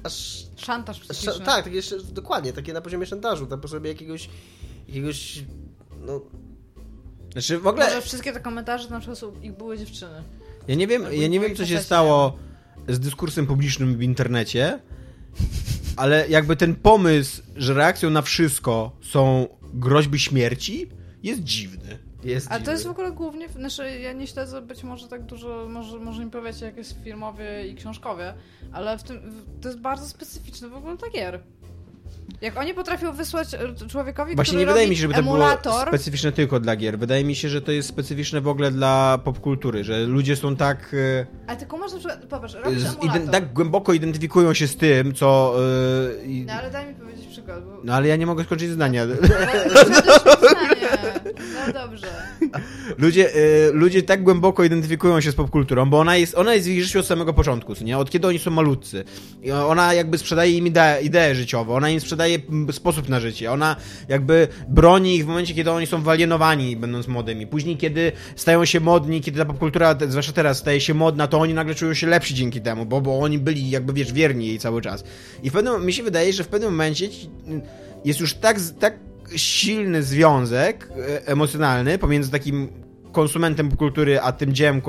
Speaker 2: aż...
Speaker 4: Szantaż
Speaker 2: aż
Speaker 4: psychiczny.
Speaker 2: tak, takie, dokładnie, takie na poziomie szantażu, na poziomie jakiegoś, jakiegoś, no...
Speaker 3: Znaczy w ogóle...
Speaker 4: Może wszystkie te komentarze na przykład są, ich były dziewczyny.
Speaker 3: Ja nie wiem, ja nie wiem co się stało z dyskursem publicznym w internecie, ale jakby ten pomysł, że reakcją na wszystko są groźby śmierci, jest dziwny.
Speaker 2: Jest
Speaker 4: A to jest w ogóle głównie, znaczy ja nie śledzę być może tak dużo, może, może mi powiecie jak jest filmowie i książkowie, ale w tym, w, to jest bardzo specyficzne w ogóle dla gier. Jak oni potrafią wysłać e, człowiekowi,
Speaker 3: Właśnie
Speaker 4: który
Speaker 3: nie wydaje mi się, żeby to było
Speaker 4: emulator,
Speaker 3: specyficzne tylko dla gier. Wydaje mi się, że to jest specyficzne w ogóle dla popkultury, że ludzie są tak, e,
Speaker 4: ale tylko masz na przykład, popatrz, robisz emulator.
Speaker 3: tak głęboko identyfikują się z tym, co... e, i-
Speaker 4: No ale daj mi powiedzieć przykład, bo...
Speaker 3: No ale ja nie mogę skończyć zdania.
Speaker 4: Przedłużmy zdanie. No dobrze.
Speaker 3: Ludzie, y, ludzie tak głęboko identyfikują się z popkulturą, bo ona jest, ona jest w ich życiu od samego początku, nie? Od kiedy oni są malutcy. I ona jakby sprzedaje im idee, idee życiowe, ona im sprzedaje sposób na życie, ona jakby broni ich w momencie, kiedy oni są walienowani, będąc młodymi. Później, kiedy stają się modni, kiedy ta popkultura, zwłaszcza teraz, staje się modna, to oni nagle czują się lepsi dzięki temu, bo, bo oni byli jakby, wiesz, wierni jej cały czas. I w pewnym, mi się wydaje, że w pewnym momencie ci- jest już tak, tak silny związek e, emocjonalny pomiędzy takim konsumentem kultury, a tym dziełem,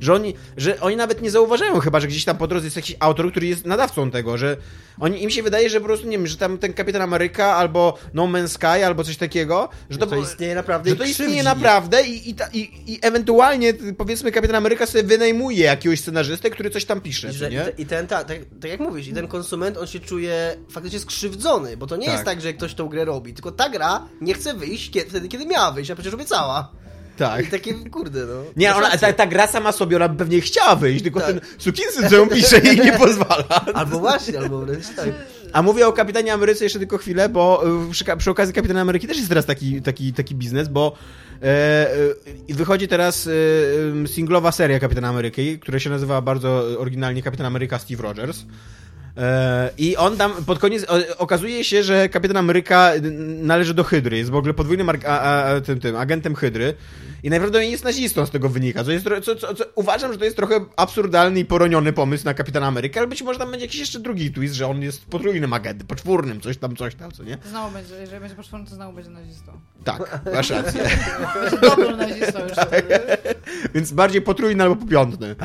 Speaker 3: że oni, że oni nawet nie zauważają chyba, że gdzieś tam po drodze jest jakiś autor, który jest nadawcą tego, że oni, im się wydaje, że po prostu, nie wiem, że tam ten Kapitan Ameryka albo No Man's Sky albo coś takiego, że to,
Speaker 2: to istnieje naprawdę
Speaker 3: że to istnieje naprawdę i, i, ta, i, i ewentualnie powiedzmy Kapitan Ameryka sobie wynajmuje jakiegoś scenarzystę, który coś tam pisze,
Speaker 2: I, że,
Speaker 3: nie?
Speaker 2: I ten, ta, tak, tak jak mówisz, i ten konsument, on się czuje faktycznie skrzywdzony, bo to nie
Speaker 3: Tak.
Speaker 2: jest tak, że ktoś tą grę robi, tylko ta gra nie chce wyjść kiedy, wtedy, kiedy miała wyjść, a przecież obiecała.
Speaker 3: Tak.
Speaker 2: I takie, kurde, no.
Speaker 3: Nie, ona, ta, ta gra sama sobie, ona pewnie chciała wyjść, tylko
Speaker 2: Tak.
Speaker 3: ten sukinsyn, co ją pisze, jej nie pozwala.
Speaker 2: Albo właśnie, albo wręcz tak.
Speaker 3: A mówię o Kapitanie Ameryce jeszcze tylko chwilę, bo y, przy, przy okazji Kapitana Ameryki też jest teraz taki, taki, taki biznes, bo e, e, wychodzi teraz e, e, singlowa seria Kapitana Ameryki, która się nazywa bardzo oryginalnie Kapitan Ameryka Steve Rogers. E, I on tam pod koniec okazuje się, że Kapitan Ameryka należy do Hydry, jest w ogóle podwójnym a, a, tym, tym, agentem Hydry i najprawdopodobniej jest nazistą z tego wynika, co jest, co, co, co, uważam, że to jest trochę absurdalny i poroniony pomysł na Kapitana Amerykę, ale być może tam będzie jakiś jeszcze drugi twist, że on jest potrójnym agentem, poczwórnym, coś tam, coś tam, co nie?
Speaker 4: Znowu będzie, jeżeli będzie poczwórny, to znowu będzie nazistą.
Speaker 3: Tak, masz rację.
Speaker 4: Dobrym nazistą już
Speaker 3: Tak. Więc bardziej potrójny albo popiątny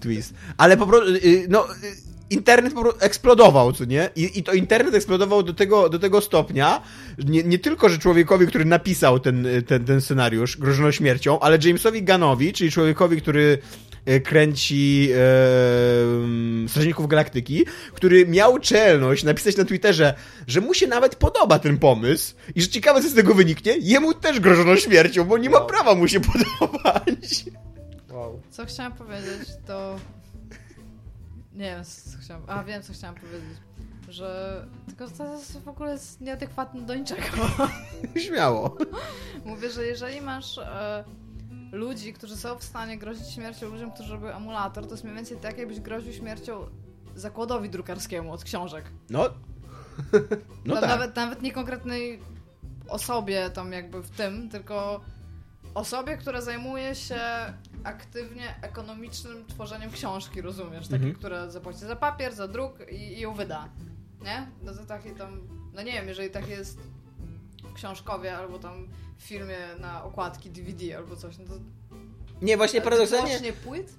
Speaker 3: twist. Ale po prostu, y, no, y, internet po prostu eksplodował, co nie? I, i to internet eksplodował do tego, do tego stopnia, nie, nie tylko, że człowiekowi, który napisał ten, y, ten, ten scenariusz, grożono śmiercią, ale Jamesowi Ganowi, czyli człowiekowi, który y, kręci e, Strażników Galaktyki, który miał czelność napisać na Twitterze, że mu się nawet podoba ten pomysł i że ciekawe, co z tego wyniknie, jemu też grożono śmiercią, bo nie ma
Speaker 2: Wow.
Speaker 3: prawa mu się podobać.
Speaker 2: Wow.
Speaker 4: Co chciałam powiedzieć, to... Nie wiem, co chciałam... A, wiem, co chciałam powiedzieć. Że... Tylko to jest w ogóle jest nieadekwatne do niczego.
Speaker 3: Śmiało.
Speaker 4: Mówię, że jeżeli masz e, ludzi, którzy są w stanie grozić śmiercią ludziom, którzy robią emulator, to jest mniej więcej tak, jakbyś groził śmiercią zakładowi drukarskiemu od książek.
Speaker 3: No. No
Speaker 4: Tam
Speaker 3: tak.
Speaker 4: nawet, nawet nie konkretnej osobie tam jakby w tym, tylko osobie, która zajmuje się aktywnie ekonomicznym tworzeniem książki, rozumiesz? Takiej,
Speaker 3: Mhm.
Speaker 4: która zapłaci za papier, za druk i, i ją wyda. Nie? No to takie tam, no nie wiem, jeżeli tak jest w książkowie albo tam w filmie na okładki DVD albo coś, no to
Speaker 3: Nie, właśnie paradoksalnie.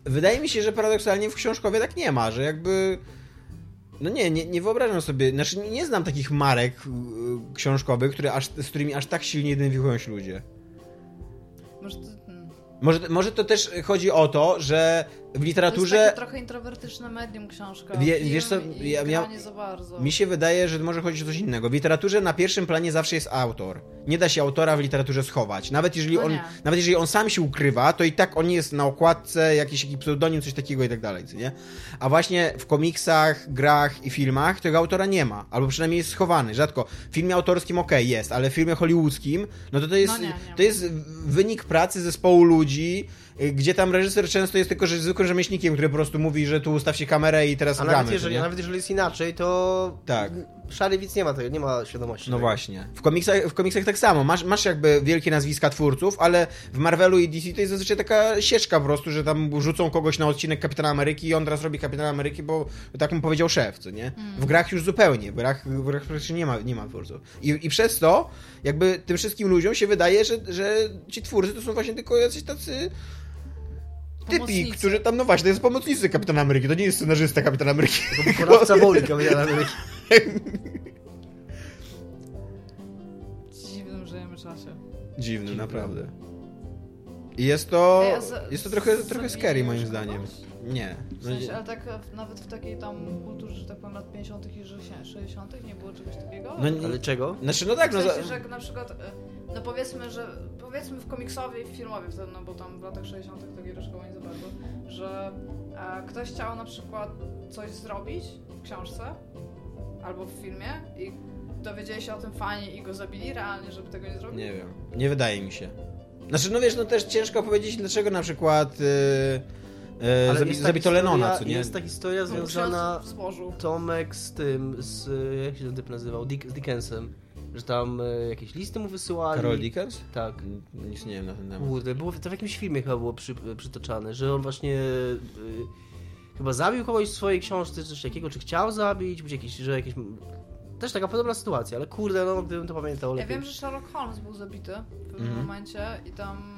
Speaker 3: Wydaje mi się, że paradoksalnie w książkowie tak nie ma, że jakby. No nie, nie, nie wyobrażam sobie, znaczy nie, nie znam takich marek y, książkowych, które aż, z którymi aż tak silnie identyfikują się ludzie.
Speaker 4: Może to, hmm.
Speaker 3: Może, może to też chodzi o to, że w
Speaker 4: to jest
Speaker 3: literaturze
Speaker 4: takie trochę introwertyczne medium książka.
Speaker 3: Wie- wiesz co, ja- ja-
Speaker 4: nie za bardzo.
Speaker 3: mi się wydaje, że może chodzić o coś innego. W literaturze na pierwszym planie zawsze jest autor. Nie da się autora w literaturze schować. Nawet jeżeli,
Speaker 4: No
Speaker 3: on,
Speaker 4: nie.
Speaker 3: nawet jeżeli on sam się ukrywa, to i tak on jest na okładce, jakiś taki pseudonim, coś takiego i tak dalej, nie? A właśnie w komiksach, grach i filmach tego autora nie ma. Albo przynajmniej jest schowany. Rzadko. W filmie autorskim okej jest, ale w filmie hollywoodzkim, no to to jest,
Speaker 4: No nie, nie.
Speaker 3: to jest wynik pracy zespołu ludzi, gdzie tam reżyser często jest tylko że zwykłym rzemieślnikiem, który po prostu mówi, że tu ustaw się kamerę i teraz
Speaker 2: A
Speaker 3: gramy.
Speaker 2: nawet jeżeli,
Speaker 3: nie?
Speaker 2: nawet jeżeli jest inaczej, to
Speaker 3: Tak.
Speaker 2: szary widz nie ma tego, nie ma świadomości.
Speaker 3: No
Speaker 2: tego.
Speaker 3: właśnie. W komiksach, w komiksach tak samo. Masz, masz jakby wielkie nazwiska twórców, ale w Marvelu i DC to jest zazwyczaj taka sieczka po prostu, że tam rzucą kogoś na odcinek Kapitana Ameryki i on teraz robi Kapitana Ameryki, bo tak mu powiedział szef, co nie? W grach już zupełnie. W grach, w grach praktycznie nie ma, nie ma twórców. I, I przez to jakby tym wszystkim ludziom się wydaje, że, że ci twórcy to są właśnie tylko jacyś tacy typi, którzy tam, no właśnie, to jest pomocnicy Kapitana Ameryki, to nie jest scenarzysta Kapitana Ameryki.
Speaker 2: Wykonawca woli Kapitana Ameryki.
Speaker 4: Dziwnym żyjemy czasie.
Speaker 3: Dziwny, naprawdę. I jest to.
Speaker 4: Ej, za-
Speaker 3: jest to trochę, trochę scary moim zdaniem.
Speaker 4: kogoś?
Speaker 3: Nie.
Speaker 4: W
Speaker 3: No,
Speaker 4: sensie, ale tak nawet w takiej tam kulturze, że tak powiem, lat 50. i 60. nie było czegoś takiego?
Speaker 3: No nie-
Speaker 2: Ale czego?
Speaker 3: Znaczy, no tak,
Speaker 4: w
Speaker 3: no.
Speaker 4: sensie,
Speaker 3: za-
Speaker 4: że na przykład, e, no powiedzmy, że powiedzmy w komiksowej i w filmowej wtedy, no bo tam w latach 60. to giereczkowo nie za bardzo, że e, ktoś chciał na przykład coś zrobić w książce albo w filmie i dowiedzieli się o tym fani i go zabili realnie, żeby tego nie zrobić.
Speaker 3: Nie wiem. Nie wydaje mi się. Znaczy, no wiesz, no też ciężko powiedzieć, dlaczego na przykład. Yy,
Speaker 2: Ale
Speaker 3: zabi, zabito
Speaker 2: historia-
Speaker 3: Lenona, co nie?
Speaker 2: Jest ta historia
Speaker 4: No,
Speaker 2: związana. Tomek z tym, z, jak się ten typ nazywał, Dick, z Dickensem, że tam e, jakieś listy mu wysyłali.
Speaker 3: Carol Dickens?
Speaker 2: Tak.
Speaker 3: Nic nie wiem na ten temat.
Speaker 2: Kurde, było, to w jakimś filmie chyba było przy, przytoczane, że on właśnie y, chyba zabił kogoś w swojej książce, czy coś takiego, czy chciał zabić, być jakiś, że jakieś... Też taka podobna sytuacja, ale kurde, no gdybym to pamiętał
Speaker 4: Ja
Speaker 2: lepiej.
Speaker 4: wiem, że Sherlock Holmes był zabity w pewnym
Speaker 3: Mhm.
Speaker 4: momencie i tam...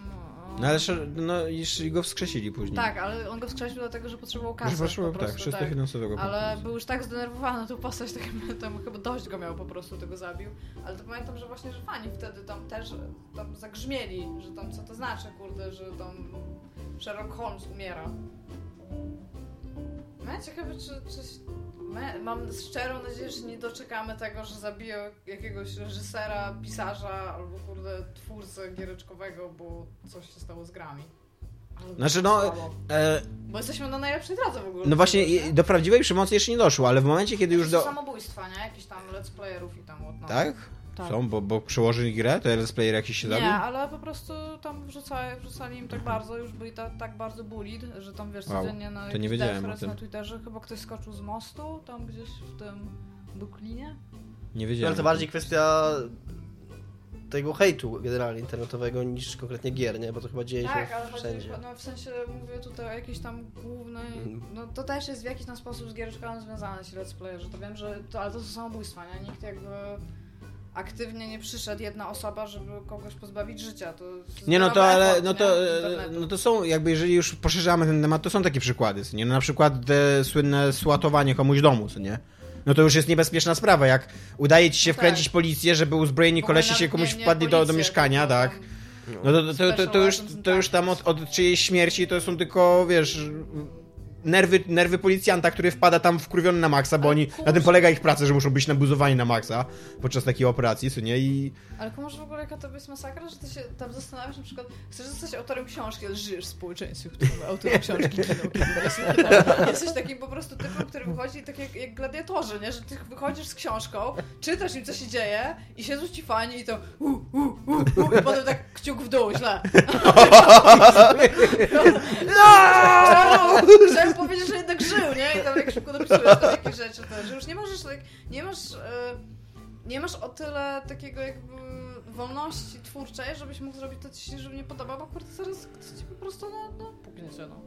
Speaker 3: No ale no, jeszcze go wskrzesili później.
Speaker 4: Tak, ale on go wskrzesił dlatego, że potrzebował kasy. po
Speaker 3: tak,
Speaker 4: prostu,
Speaker 3: wszystko
Speaker 4: tak.
Speaker 3: finansowego.
Speaker 4: Ale był już tak zdenerwowany tą postać, tak tam chyba dość go miał po prostu, tego zabił. Ale to pamiętam, że właśnie, że fani wtedy tam też tam zagrzmieli, że tam co to znaczy, kurde, że tam Sherlock Holmes umiera. No ja ciekawe, czy, czy my, mam szczerą nadzieję, że nie doczekamy tego, że zabiją jakiegoś reżysera, pisarza albo kurde twórcę giereczkowego, bo coś się stało z grami.
Speaker 3: Znaczy, no. E,
Speaker 4: Bo jesteśmy na najlepszej drodze w ogóle.
Speaker 3: no właśnie,
Speaker 4: nie?
Speaker 3: do prawdziwej przemocy jeszcze nie doszło, ale w momencie, kiedy już do.
Speaker 4: samobójstwa, nie? Jakichś tam let's playerów i tam whatnot.
Speaker 3: Tak?
Speaker 4: Tak.
Speaker 3: Są, bo, bo przełożyli grę, to let's player jakiś się zabił?
Speaker 4: Nie, ale po prostu tam wrzucali, wrzucali im tak bardzo, już byli ta, tak bardzo bullied, że tam wiesz,
Speaker 3: Wow,
Speaker 4: codziennie na
Speaker 3: to nie wiedziałem o tym.
Speaker 4: na Twitterze chyba ktoś skoczył z mostu, tam gdzieś w tym Brooklynie.
Speaker 3: Nie
Speaker 2: No,
Speaker 3: wiedziałem.
Speaker 2: ale to bardziej kwestia tego hejtu generalnie internetowego niż konkretnie gier, nie? Bo to chyba dzieje
Speaker 4: Tak,
Speaker 2: się
Speaker 4: ale chodzi,
Speaker 2: wszędzie.
Speaker 4: no w sensie mówię tutaj o jakiejś tam głównej,
Speaker 2: Mhm.
Speaker 4: no to też jest w jakiś tam sposób z giereczkami związane ci let's playerzy, to wiem, że to, ale to są samobójstwa, nie? Nikt jakby aktywnie nie przyszedł jedna osoba, żeby kogoś pozbawić życia. To
Speaker 3: Nie, no to ale, no to, e, no to są, jakby jeżeli już poszerzamy ten temat, to są takie przykłady, nie? No na przykład te słynne słatowanie komuś domu, co nie? No to już jest niebezpieczna sprawa, jak udaje ci się
Speaker 4: No tak.
Speaker 3: wkręcić policję, żeby uzbrojeni kolesie się komuś
Speaker 4: nie- nie
Speaker 3: wpadli do, do
Speaker 4: policję,
Speaker 3: mieszkania, tak? No to, to, to, to, już, to już tam od, od czyjejś śmierci to są tylko, wiesz, nerwy, nerwy policjanta, który wpada tam wkurwiony na maksa, bo
Speaker 4: Ale
Speaker 3: oni,
Speaker 4: kurczę.
Speaker 3: na tym polega ich praca, że muszą być nabuzowani na maksa podczas takiej operacji, co nie? I
Speaker 4: Ale komuś w ogóle jaka to jest masakra, że ty się tam zastanawiasz na przykład, chcesz zostać autorem książki, ale żyjesz w społeczeństwie, w którym autor książki kiedyś. Jesteś takim po prostu typem, który wychodzi tak jak, jak gladiatorzy, nie? Że ty wychodzisz z książką, czytasz im co się dzieje i siedzą ci fani i to u, u, u, u, i potem tak kciuk w dół, źle. No! Chciałem powiedzieć, że jednak żył, nie? I tam jak szybko dopisujesz tam jakieś rzeczy, to, że już nie możesz tak, nie masz... e, nie masz o tyle takiego jakby wolności twórczej, żebyś mógł zrobić to, co ci się nie podoba, bo kurde zaraz ktoś ci po prostu no, no puknie cię, no.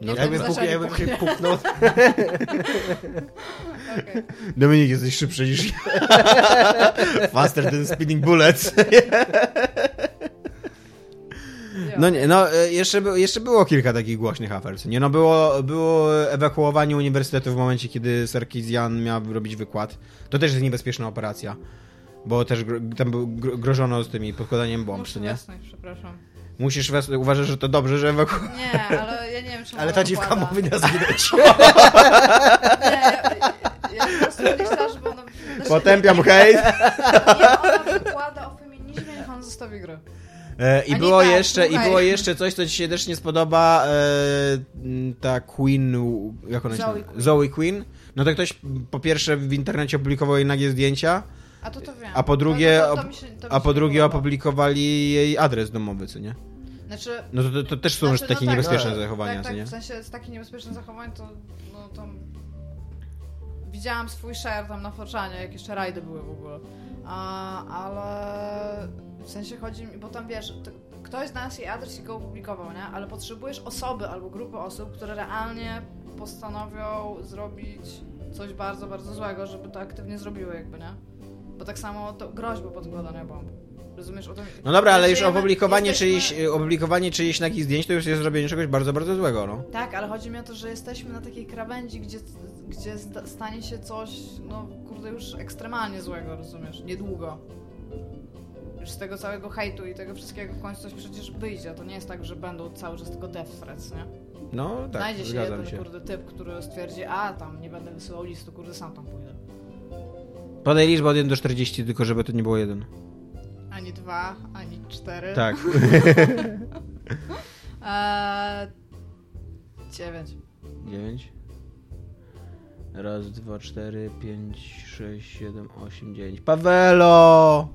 Speaker 3: no,
Speaker 4: Nie
Speaker 2: Jakby,
Speaker 4: tak
Speaker 2: puk, jakby
Speaker 4: puknie.
Speaker 2: ktoś puknął.
Speaker 4: Okej.
Speaker 3: Dominik, jesteś szybszy niż ja. Faster than speeding bullets. No nie, no e, jeszcze, jeszcze było kilka takich głośnych afer. Nie, no było, było ewakuowanie uniwersytetu w momencie, kiedy Sarkisian miał robić wykład. To też jest niebezpieczna operacja. Bo też tam grożono z tymi podkładaniem bomb,
Speaker 4: Muszę
Speaker 3: co nie?
Speaker 4: wesnąć, przepraszam.
Speaker 3: Musisz wes- uważać, że to dobrze, że ewaku...
Speaker 4: Nie, ale ja nie wiem, czy
Speaker 2: Ale ta dziwka
Speaker 4: układa.
Speaker 2: powinna zginąć.
Speaker 4: Nie, ja, po prostu chcę, żeby ona...
Speaker 3: Potępiam hejt.
Speaker 4: Nie, ona wykłada o feminizmie, niech on zostawi grę.
Speaker 3: E, I było
Speaker 4: tak,
Speaker 3: jeszcze, i było jeszcze coś, co ci się też nie spodoba. E, ta Queen, jak ona się
Speaker 4: Zoe? Queen.
Speaker 3: Zoe Queen. No to ktoś po pierwsze w internecie opublikował jej nagie zdjęcia,
Speaker 4: A to to wiem.
Speaker 3: a po drugie,
Speaker 4: No to- to się- to
Speaker 3: a po drugie
Speaker 4: podoba.
Speaker 3: opublikowali jej adres domowy, co nie?
Speaker 4: Znaczy,
Speaker 3: No to, to, to też są
Speaker 4: Znaczy, no
Speaker 3: takie
Speaker 4: tak,
Speaker 3: niebezpieczne
Speaker 2: tak,
Speaker 3: zachowania,
Speaker 4: tak,
Speaker 3: co
Speaker 4: tak,
Speaker 3: nie?
Speaker 4: w sensie z takich niebezpiecznych zachowań to no tam widziałam swój share tam na Forczanie, jak jeszcze rajdy były w ogóle. A, ale w sensie chodzi mi, bo tam wiesz, to ktoś znalazł jej adres i go opublikował, nie? Ale potrzebujesz osoby albo grupy osób, które realnie postanowią zrobić coś bardzo, bardzo złego, żeby to aktywnie zrobiły jakby, nie? Bo tak samo to groźby podkładania bomb. Rozumiesz o to?
Speaker 3: No dobra, ale już
Speaker 4: Żyjemy-
Speaker 3: opublikowanie
Speaker 4: jesteśmy-
Speaker 3: czyichś, opublikowanie czyichś nagich zdjęć to już jest zrobienie czegoś bardzo, bardzo złego, no.
Speaker 4: Tak, ale chodzi mi o to, że jesteśmy na takiej krawędzi, gdzie, gdzie sta- stanie się coś, no kurde, już ekstremalnie złego, rozumiesz? Niedługo. Już z tego całego hejtu i tego wszystkiego w końcu coś przecież wyjdzie. To nie jest tak, że będą cały czas tylko death threats, nie?
Speaker 3: No tak,
Speaker 4: Znajdzie się jeden,
Speaker 3: się.
Speaker 4: kurde, typ, który stwierdzi, a tam nie będę wysyłał listu, kurde, sam tam pójdę.
Speaker 3: Podaj liczbę od 1 do 40, tylko żeby to nie było jeden.
Speaker 4: Ani dwa, ani cztery.
Speaker 3: Tak.
Speaker 4: Eee, dziewięć.
Speaker 3: 9. Raz, dwa, cztery, pięć, sześć, siedem, osiem, dziewięć. Pawelo!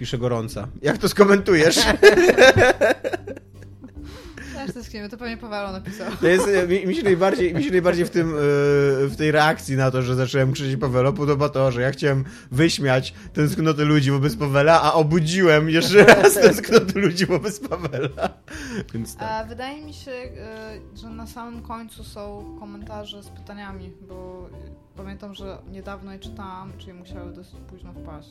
Speaker 3: Pisze gorąca. Jak to skomentujesz?
Speaker 4: Też tęsknimy, to pewnie Pawelo napisał.
Speaker 3: To jest, e, mi, mi, się najbardziej, mi się najbardziej w, tym, e, w tej reakcji na to, że zacząłem krzyczeć Pawelo, podoba to, że ja chciałem wyśmiać tęsknoty ludzi wobec Pawela, a obudziłem jeszcze raz tęsknoty ludzi wobec Pawela. Więc tak.
Speaker 4: A wydaje mi się, y, że na samym końcu są komentarze z pytaniami, bo pamiętam, że niedawno je czytałam, czyli musiały dosyć późno wpaść.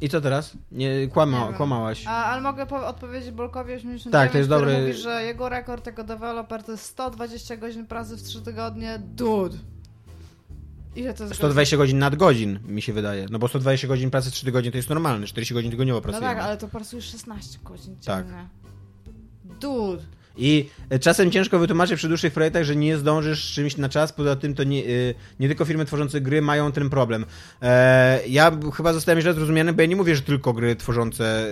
Speaker 3: I co teraz? Nie, kłama,
Speaker 4: Nie
Speaker 3: kłamałaś.
Speaker 4: A, ale mogę po- odpowiedzieć Bolkowi 89,
Speaker 3: Tak, to jest
Speaker 4: który
Speaker 3: dobry-
Speaker 4: mówi, że jego rekord jako deweloper to jest 120 godzin pracy w 3 tygodnie. Dude! Ile to jest
Speaker 3: 120 godzin nadgodzin, mi się wydaje. No bo 120 godzin pracy 3 tygodnie to jest normalne, 40 godzin tygodniowo
Speaker 4: No
Speaker 3: pracujemy.
Speaker 4: tak, ale to pracujesz 16 godzin
Speaker 3: Tak.
Speaker 4: dziennie. Dude!
Speaker 3: I e, czasem ciężko wytłumaczyć przy dłuższych projektach, że nie zdążysz z czymś na czas, poza tym to nie, e, nie tylko firmy tworzące gry mają ten problem. E, ja chyba zostałem źle zrozumiany, bo ja nie mówię, że tylko gry tworzące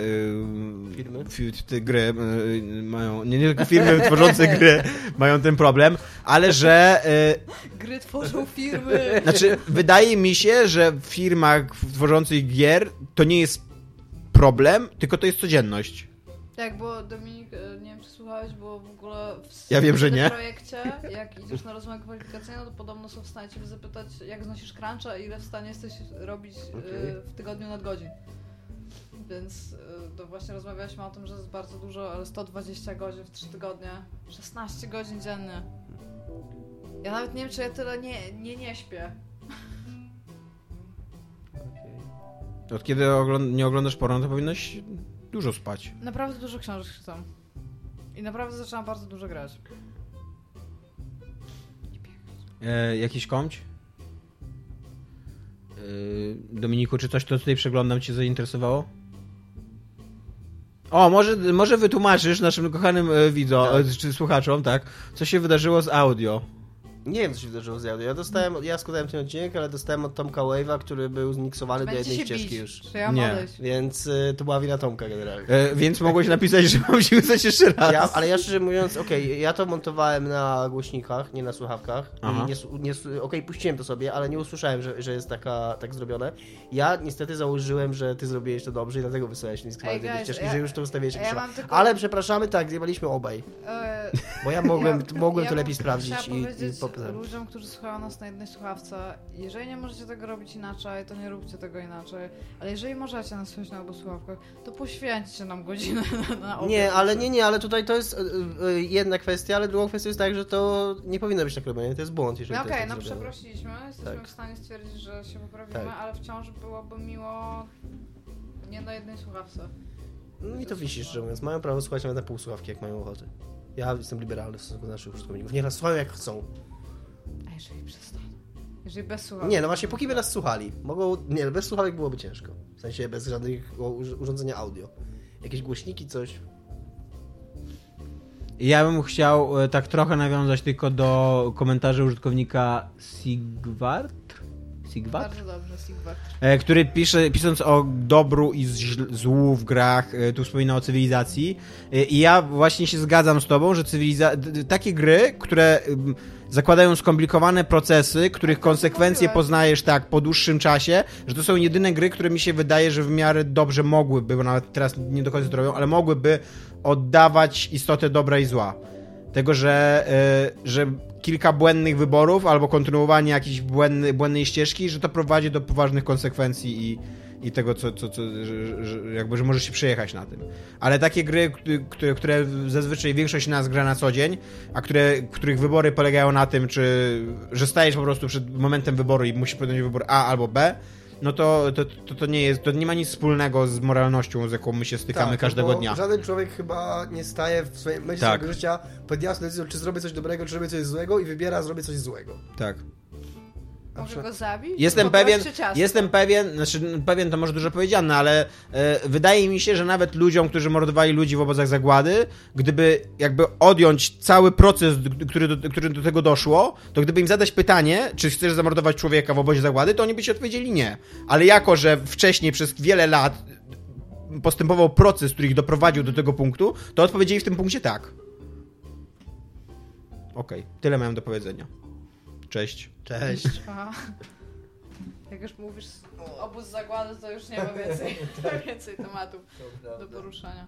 Speaker 2: Firmy?
Speaker 3: fi- te gry mają, nie, nie tylko firmy tworzące gry mają ten problem, ale że
Speaker 4: Gry tworzą firmy!
Speaker 3: Znaczy, wydaje mi się, że w firmach tworzących gier to nie jest problem, tylko to jest codzienność.
Speaker 4: Tak, bo Dominik, słuchałeś, bo w ogóle w
Speaker 3: Ja wiem, że nie.
Speaker 4: w projekcie, jak idziesz na rozmowę kwalifikacyjną, to podobno są w stanie cię zapytać, jak znosisz cruncha i ile w stanie jesteś robić e,
Speaker 2: Okej.
Speaker 4: w tygodniu nadgodzin. Więc e, to właśnie rozmawialiśmy o tym, że jest bardzo dużo, ale 120 godzin w 3 tygodnie, 16 godzin dziennie. Ja nawet nie wiem, czy ja tyle nie, nie, nie śpię.
Speaker 3: Od kiedy ogląd- nie oglądasz porno, to powinnaś dużo spać.
Speaker 4: Naprawdę dużo książek czytam. I naprawdę zaczęłam bardzo dużo grać.
Speaker 3: E, jakiś kąć? E, Dominiku, czy coś, co tutaj przeglądam, cię zainteresowało? O, może, może wytłumaczysz naszym kochanym e, widzom,
Speaker 2: Tak.
Speaker 3: e, czy słuchaczom, tak, co się wydarzyło z audio.
Speaker 2: Nie wiem, co się wydarzyło z. Ja dostałem, ja składałem ten odcinek, ale dostałem od Tomka Wave'a, który był zmiksowany do jednej
Speaker 4: się
Speaker 2: ścieżki
Speaker 4: bić,
Speaker 2: już.
Speaker 4: czy ja
Speaker 3: Nie.
Speaker 4: odejść?
Speaker 2: Więc y, to była wina Tomka generalnie.
Speaker 3: E, więc mogłeś napisać, że mam się usłyszeć jeszcze raz.
Speaker 2: Ja, ale ja szczerze mówiąc, okej, ja to montowałem na głośnikach, nie na słuchawkach.
Speaker 3: Aha.
Speaker 2: Nie, nie, okej, puściłem to sobie, ale nie usłyszałem, że, że jest taka, tak zrobione. Ja niestety założyłem, że ty zrobiłeś to dobrze i dlatego wysłałeś
Speaker 4: Ej,
Speaker 2: niskalowane
Speaker 4: guys,
Speaker 2: ścieżki,
Speaker 4: ja-
Speaker 2: że już to ustawiłeś
Speaker 4: ja tylko-
Speaker 2: Ale przepraszamy, tak, zjebaliśmy obaj.
Speaker 4: E,
Speaker 2: Bo ja mogłem,
Speaker 4: Ja-
Speaker 2: mogłem
Speaker 4: ja
Speaker 2: to lepiej sprawdzić i, i popisać.
Speaker 4: Ludziom, którzy słuchają nas na jednej słuchawce, jeżeli nie możecie tego robić inaczej, to nie róbcie tego inaczej. Ale jeżeli możecie nas słuchać na obu słuchawkach, to poświęćcie nam godzinę na, na obie
Speaker 2: Nie, ale nie, nie, ale tutaj to jest y, y, jedna kwestia, ale drugą kwestią jest tak, że to nie powinno być tak robione, to jest błąd, jeżeli
Speaker 4: No okej,
Speaker 2: jest
Speaker 4: no
Speaker 2: zrobione.
Speaker 4: przeprosiliśmy, jesteśmy
Speaker 2: Tak.
Speaker 4: w stanie stwierdzić, że się poprawimy,
Speaker 2: Tak.
Speaker 4: ale wciąż byłoby miło nie na jednej słuchawce.
Speaker 2: No mi to wisi, szczerze mówiąc. Mają prawo słuchać nawet na pół słuchawki, jak mają ochotę. Ja jestem liberalny w stosunku do naszych użytkowników. Niech nas słuchają jak chcą.
Speaker 4: Jeżeli przestaną? Jeżeli bez słuchawek?
Speaker 2: Nie, no właśnie, póki by nas słuchali. Mogą... Nie, bez słuchawek byłoby ciężko. W sensie bez żadnych o, uż- urządzenia audio. Jakieś głośniki, coś.
Speaker 3: Ja bym chciał e, tak trochę nawiązać tylko do komentarzy użytkownika Sigvart? Sigvart?
Speaker 4: Bardzo dobrze, Sigvart.
Speaker 3: E, który pisze, pisząc o dobru i złu w grach, e, tu wspomina o cywilizacji. E, I ja właśnie się zgadzam z tobą, że cywiliza... takie gry, które zakładają skomplikowane procesy, których konsekwencje
Speaker 4: mówiłeś.
Speaker 3: poznajesz tak po dłuższym czasie, że to są jedyne gry, które mi się wydaje, że w miarę dobrze mogłyby, bo nawet teraz nie do końca to robią, ale mogłyby oddawać istotę dobra i zła. Tego, że, że kilka błędnych wyborów albo kontynuowanie jakiejś błędny, błędnej ścieżki, że to prowadzi do poważnych konsekwencji i, i tego, co, co, co że, że, jakby, że możesz się przejechać na tym. Ale takie gry, które, które zazwyczaj większość nas gra na co dzień, a które, których wybory polegają na tym, czy że stajesz po prostu przed momentem wyboru i musisz podjąć wybór A albo B, no to, to, to, to nie jest, to nie ma nic wspólnego z moralnością, z jaką my się stykamy
Speaker 2: Tak,
Speaker 3: każdego
Speaker 2: bo
Speaker 3: dnia.
Speaker 2: Żaden człowiek chyba nie staje w swoim momencie
Speaker 3: Tak.
Speaker 2: swojego życia pod jasną decyzją, czy zrobię coś dobrego, czy zrobię coś złego i wybiera, zrobię coś złego.
Speaker 3: Tak.
Speaker 4: Może go zabić?
Speaker 3: Jestem pewien, jestem pewien, znaczy pewien to może dużo powiedziane, ale e, wydaje mi się, że nawet ludziom, którzy mordowali ludzi w obozach zagłady, gdyby jakby odjąć cały proces, który do, który do tego doszło, to gdyby im zadać pytanie, czy chcesz zamordować człowieka w obozie zagłady, to oni by ci odpowiedzieli nie. Ale jako, że wcześniej przez wiele lat postępował proces, który ich doprowadził do tego punktu, to odpowiedzieli w tym punkcie tak. Okej, tyle miałem do powiedzenia. Cześć.
Speaker 2: Cześć.
Speaker 4: Aha. Jak już mówisz obóz zagłady, to już nie ma więcej, więcej tematów do poruszania.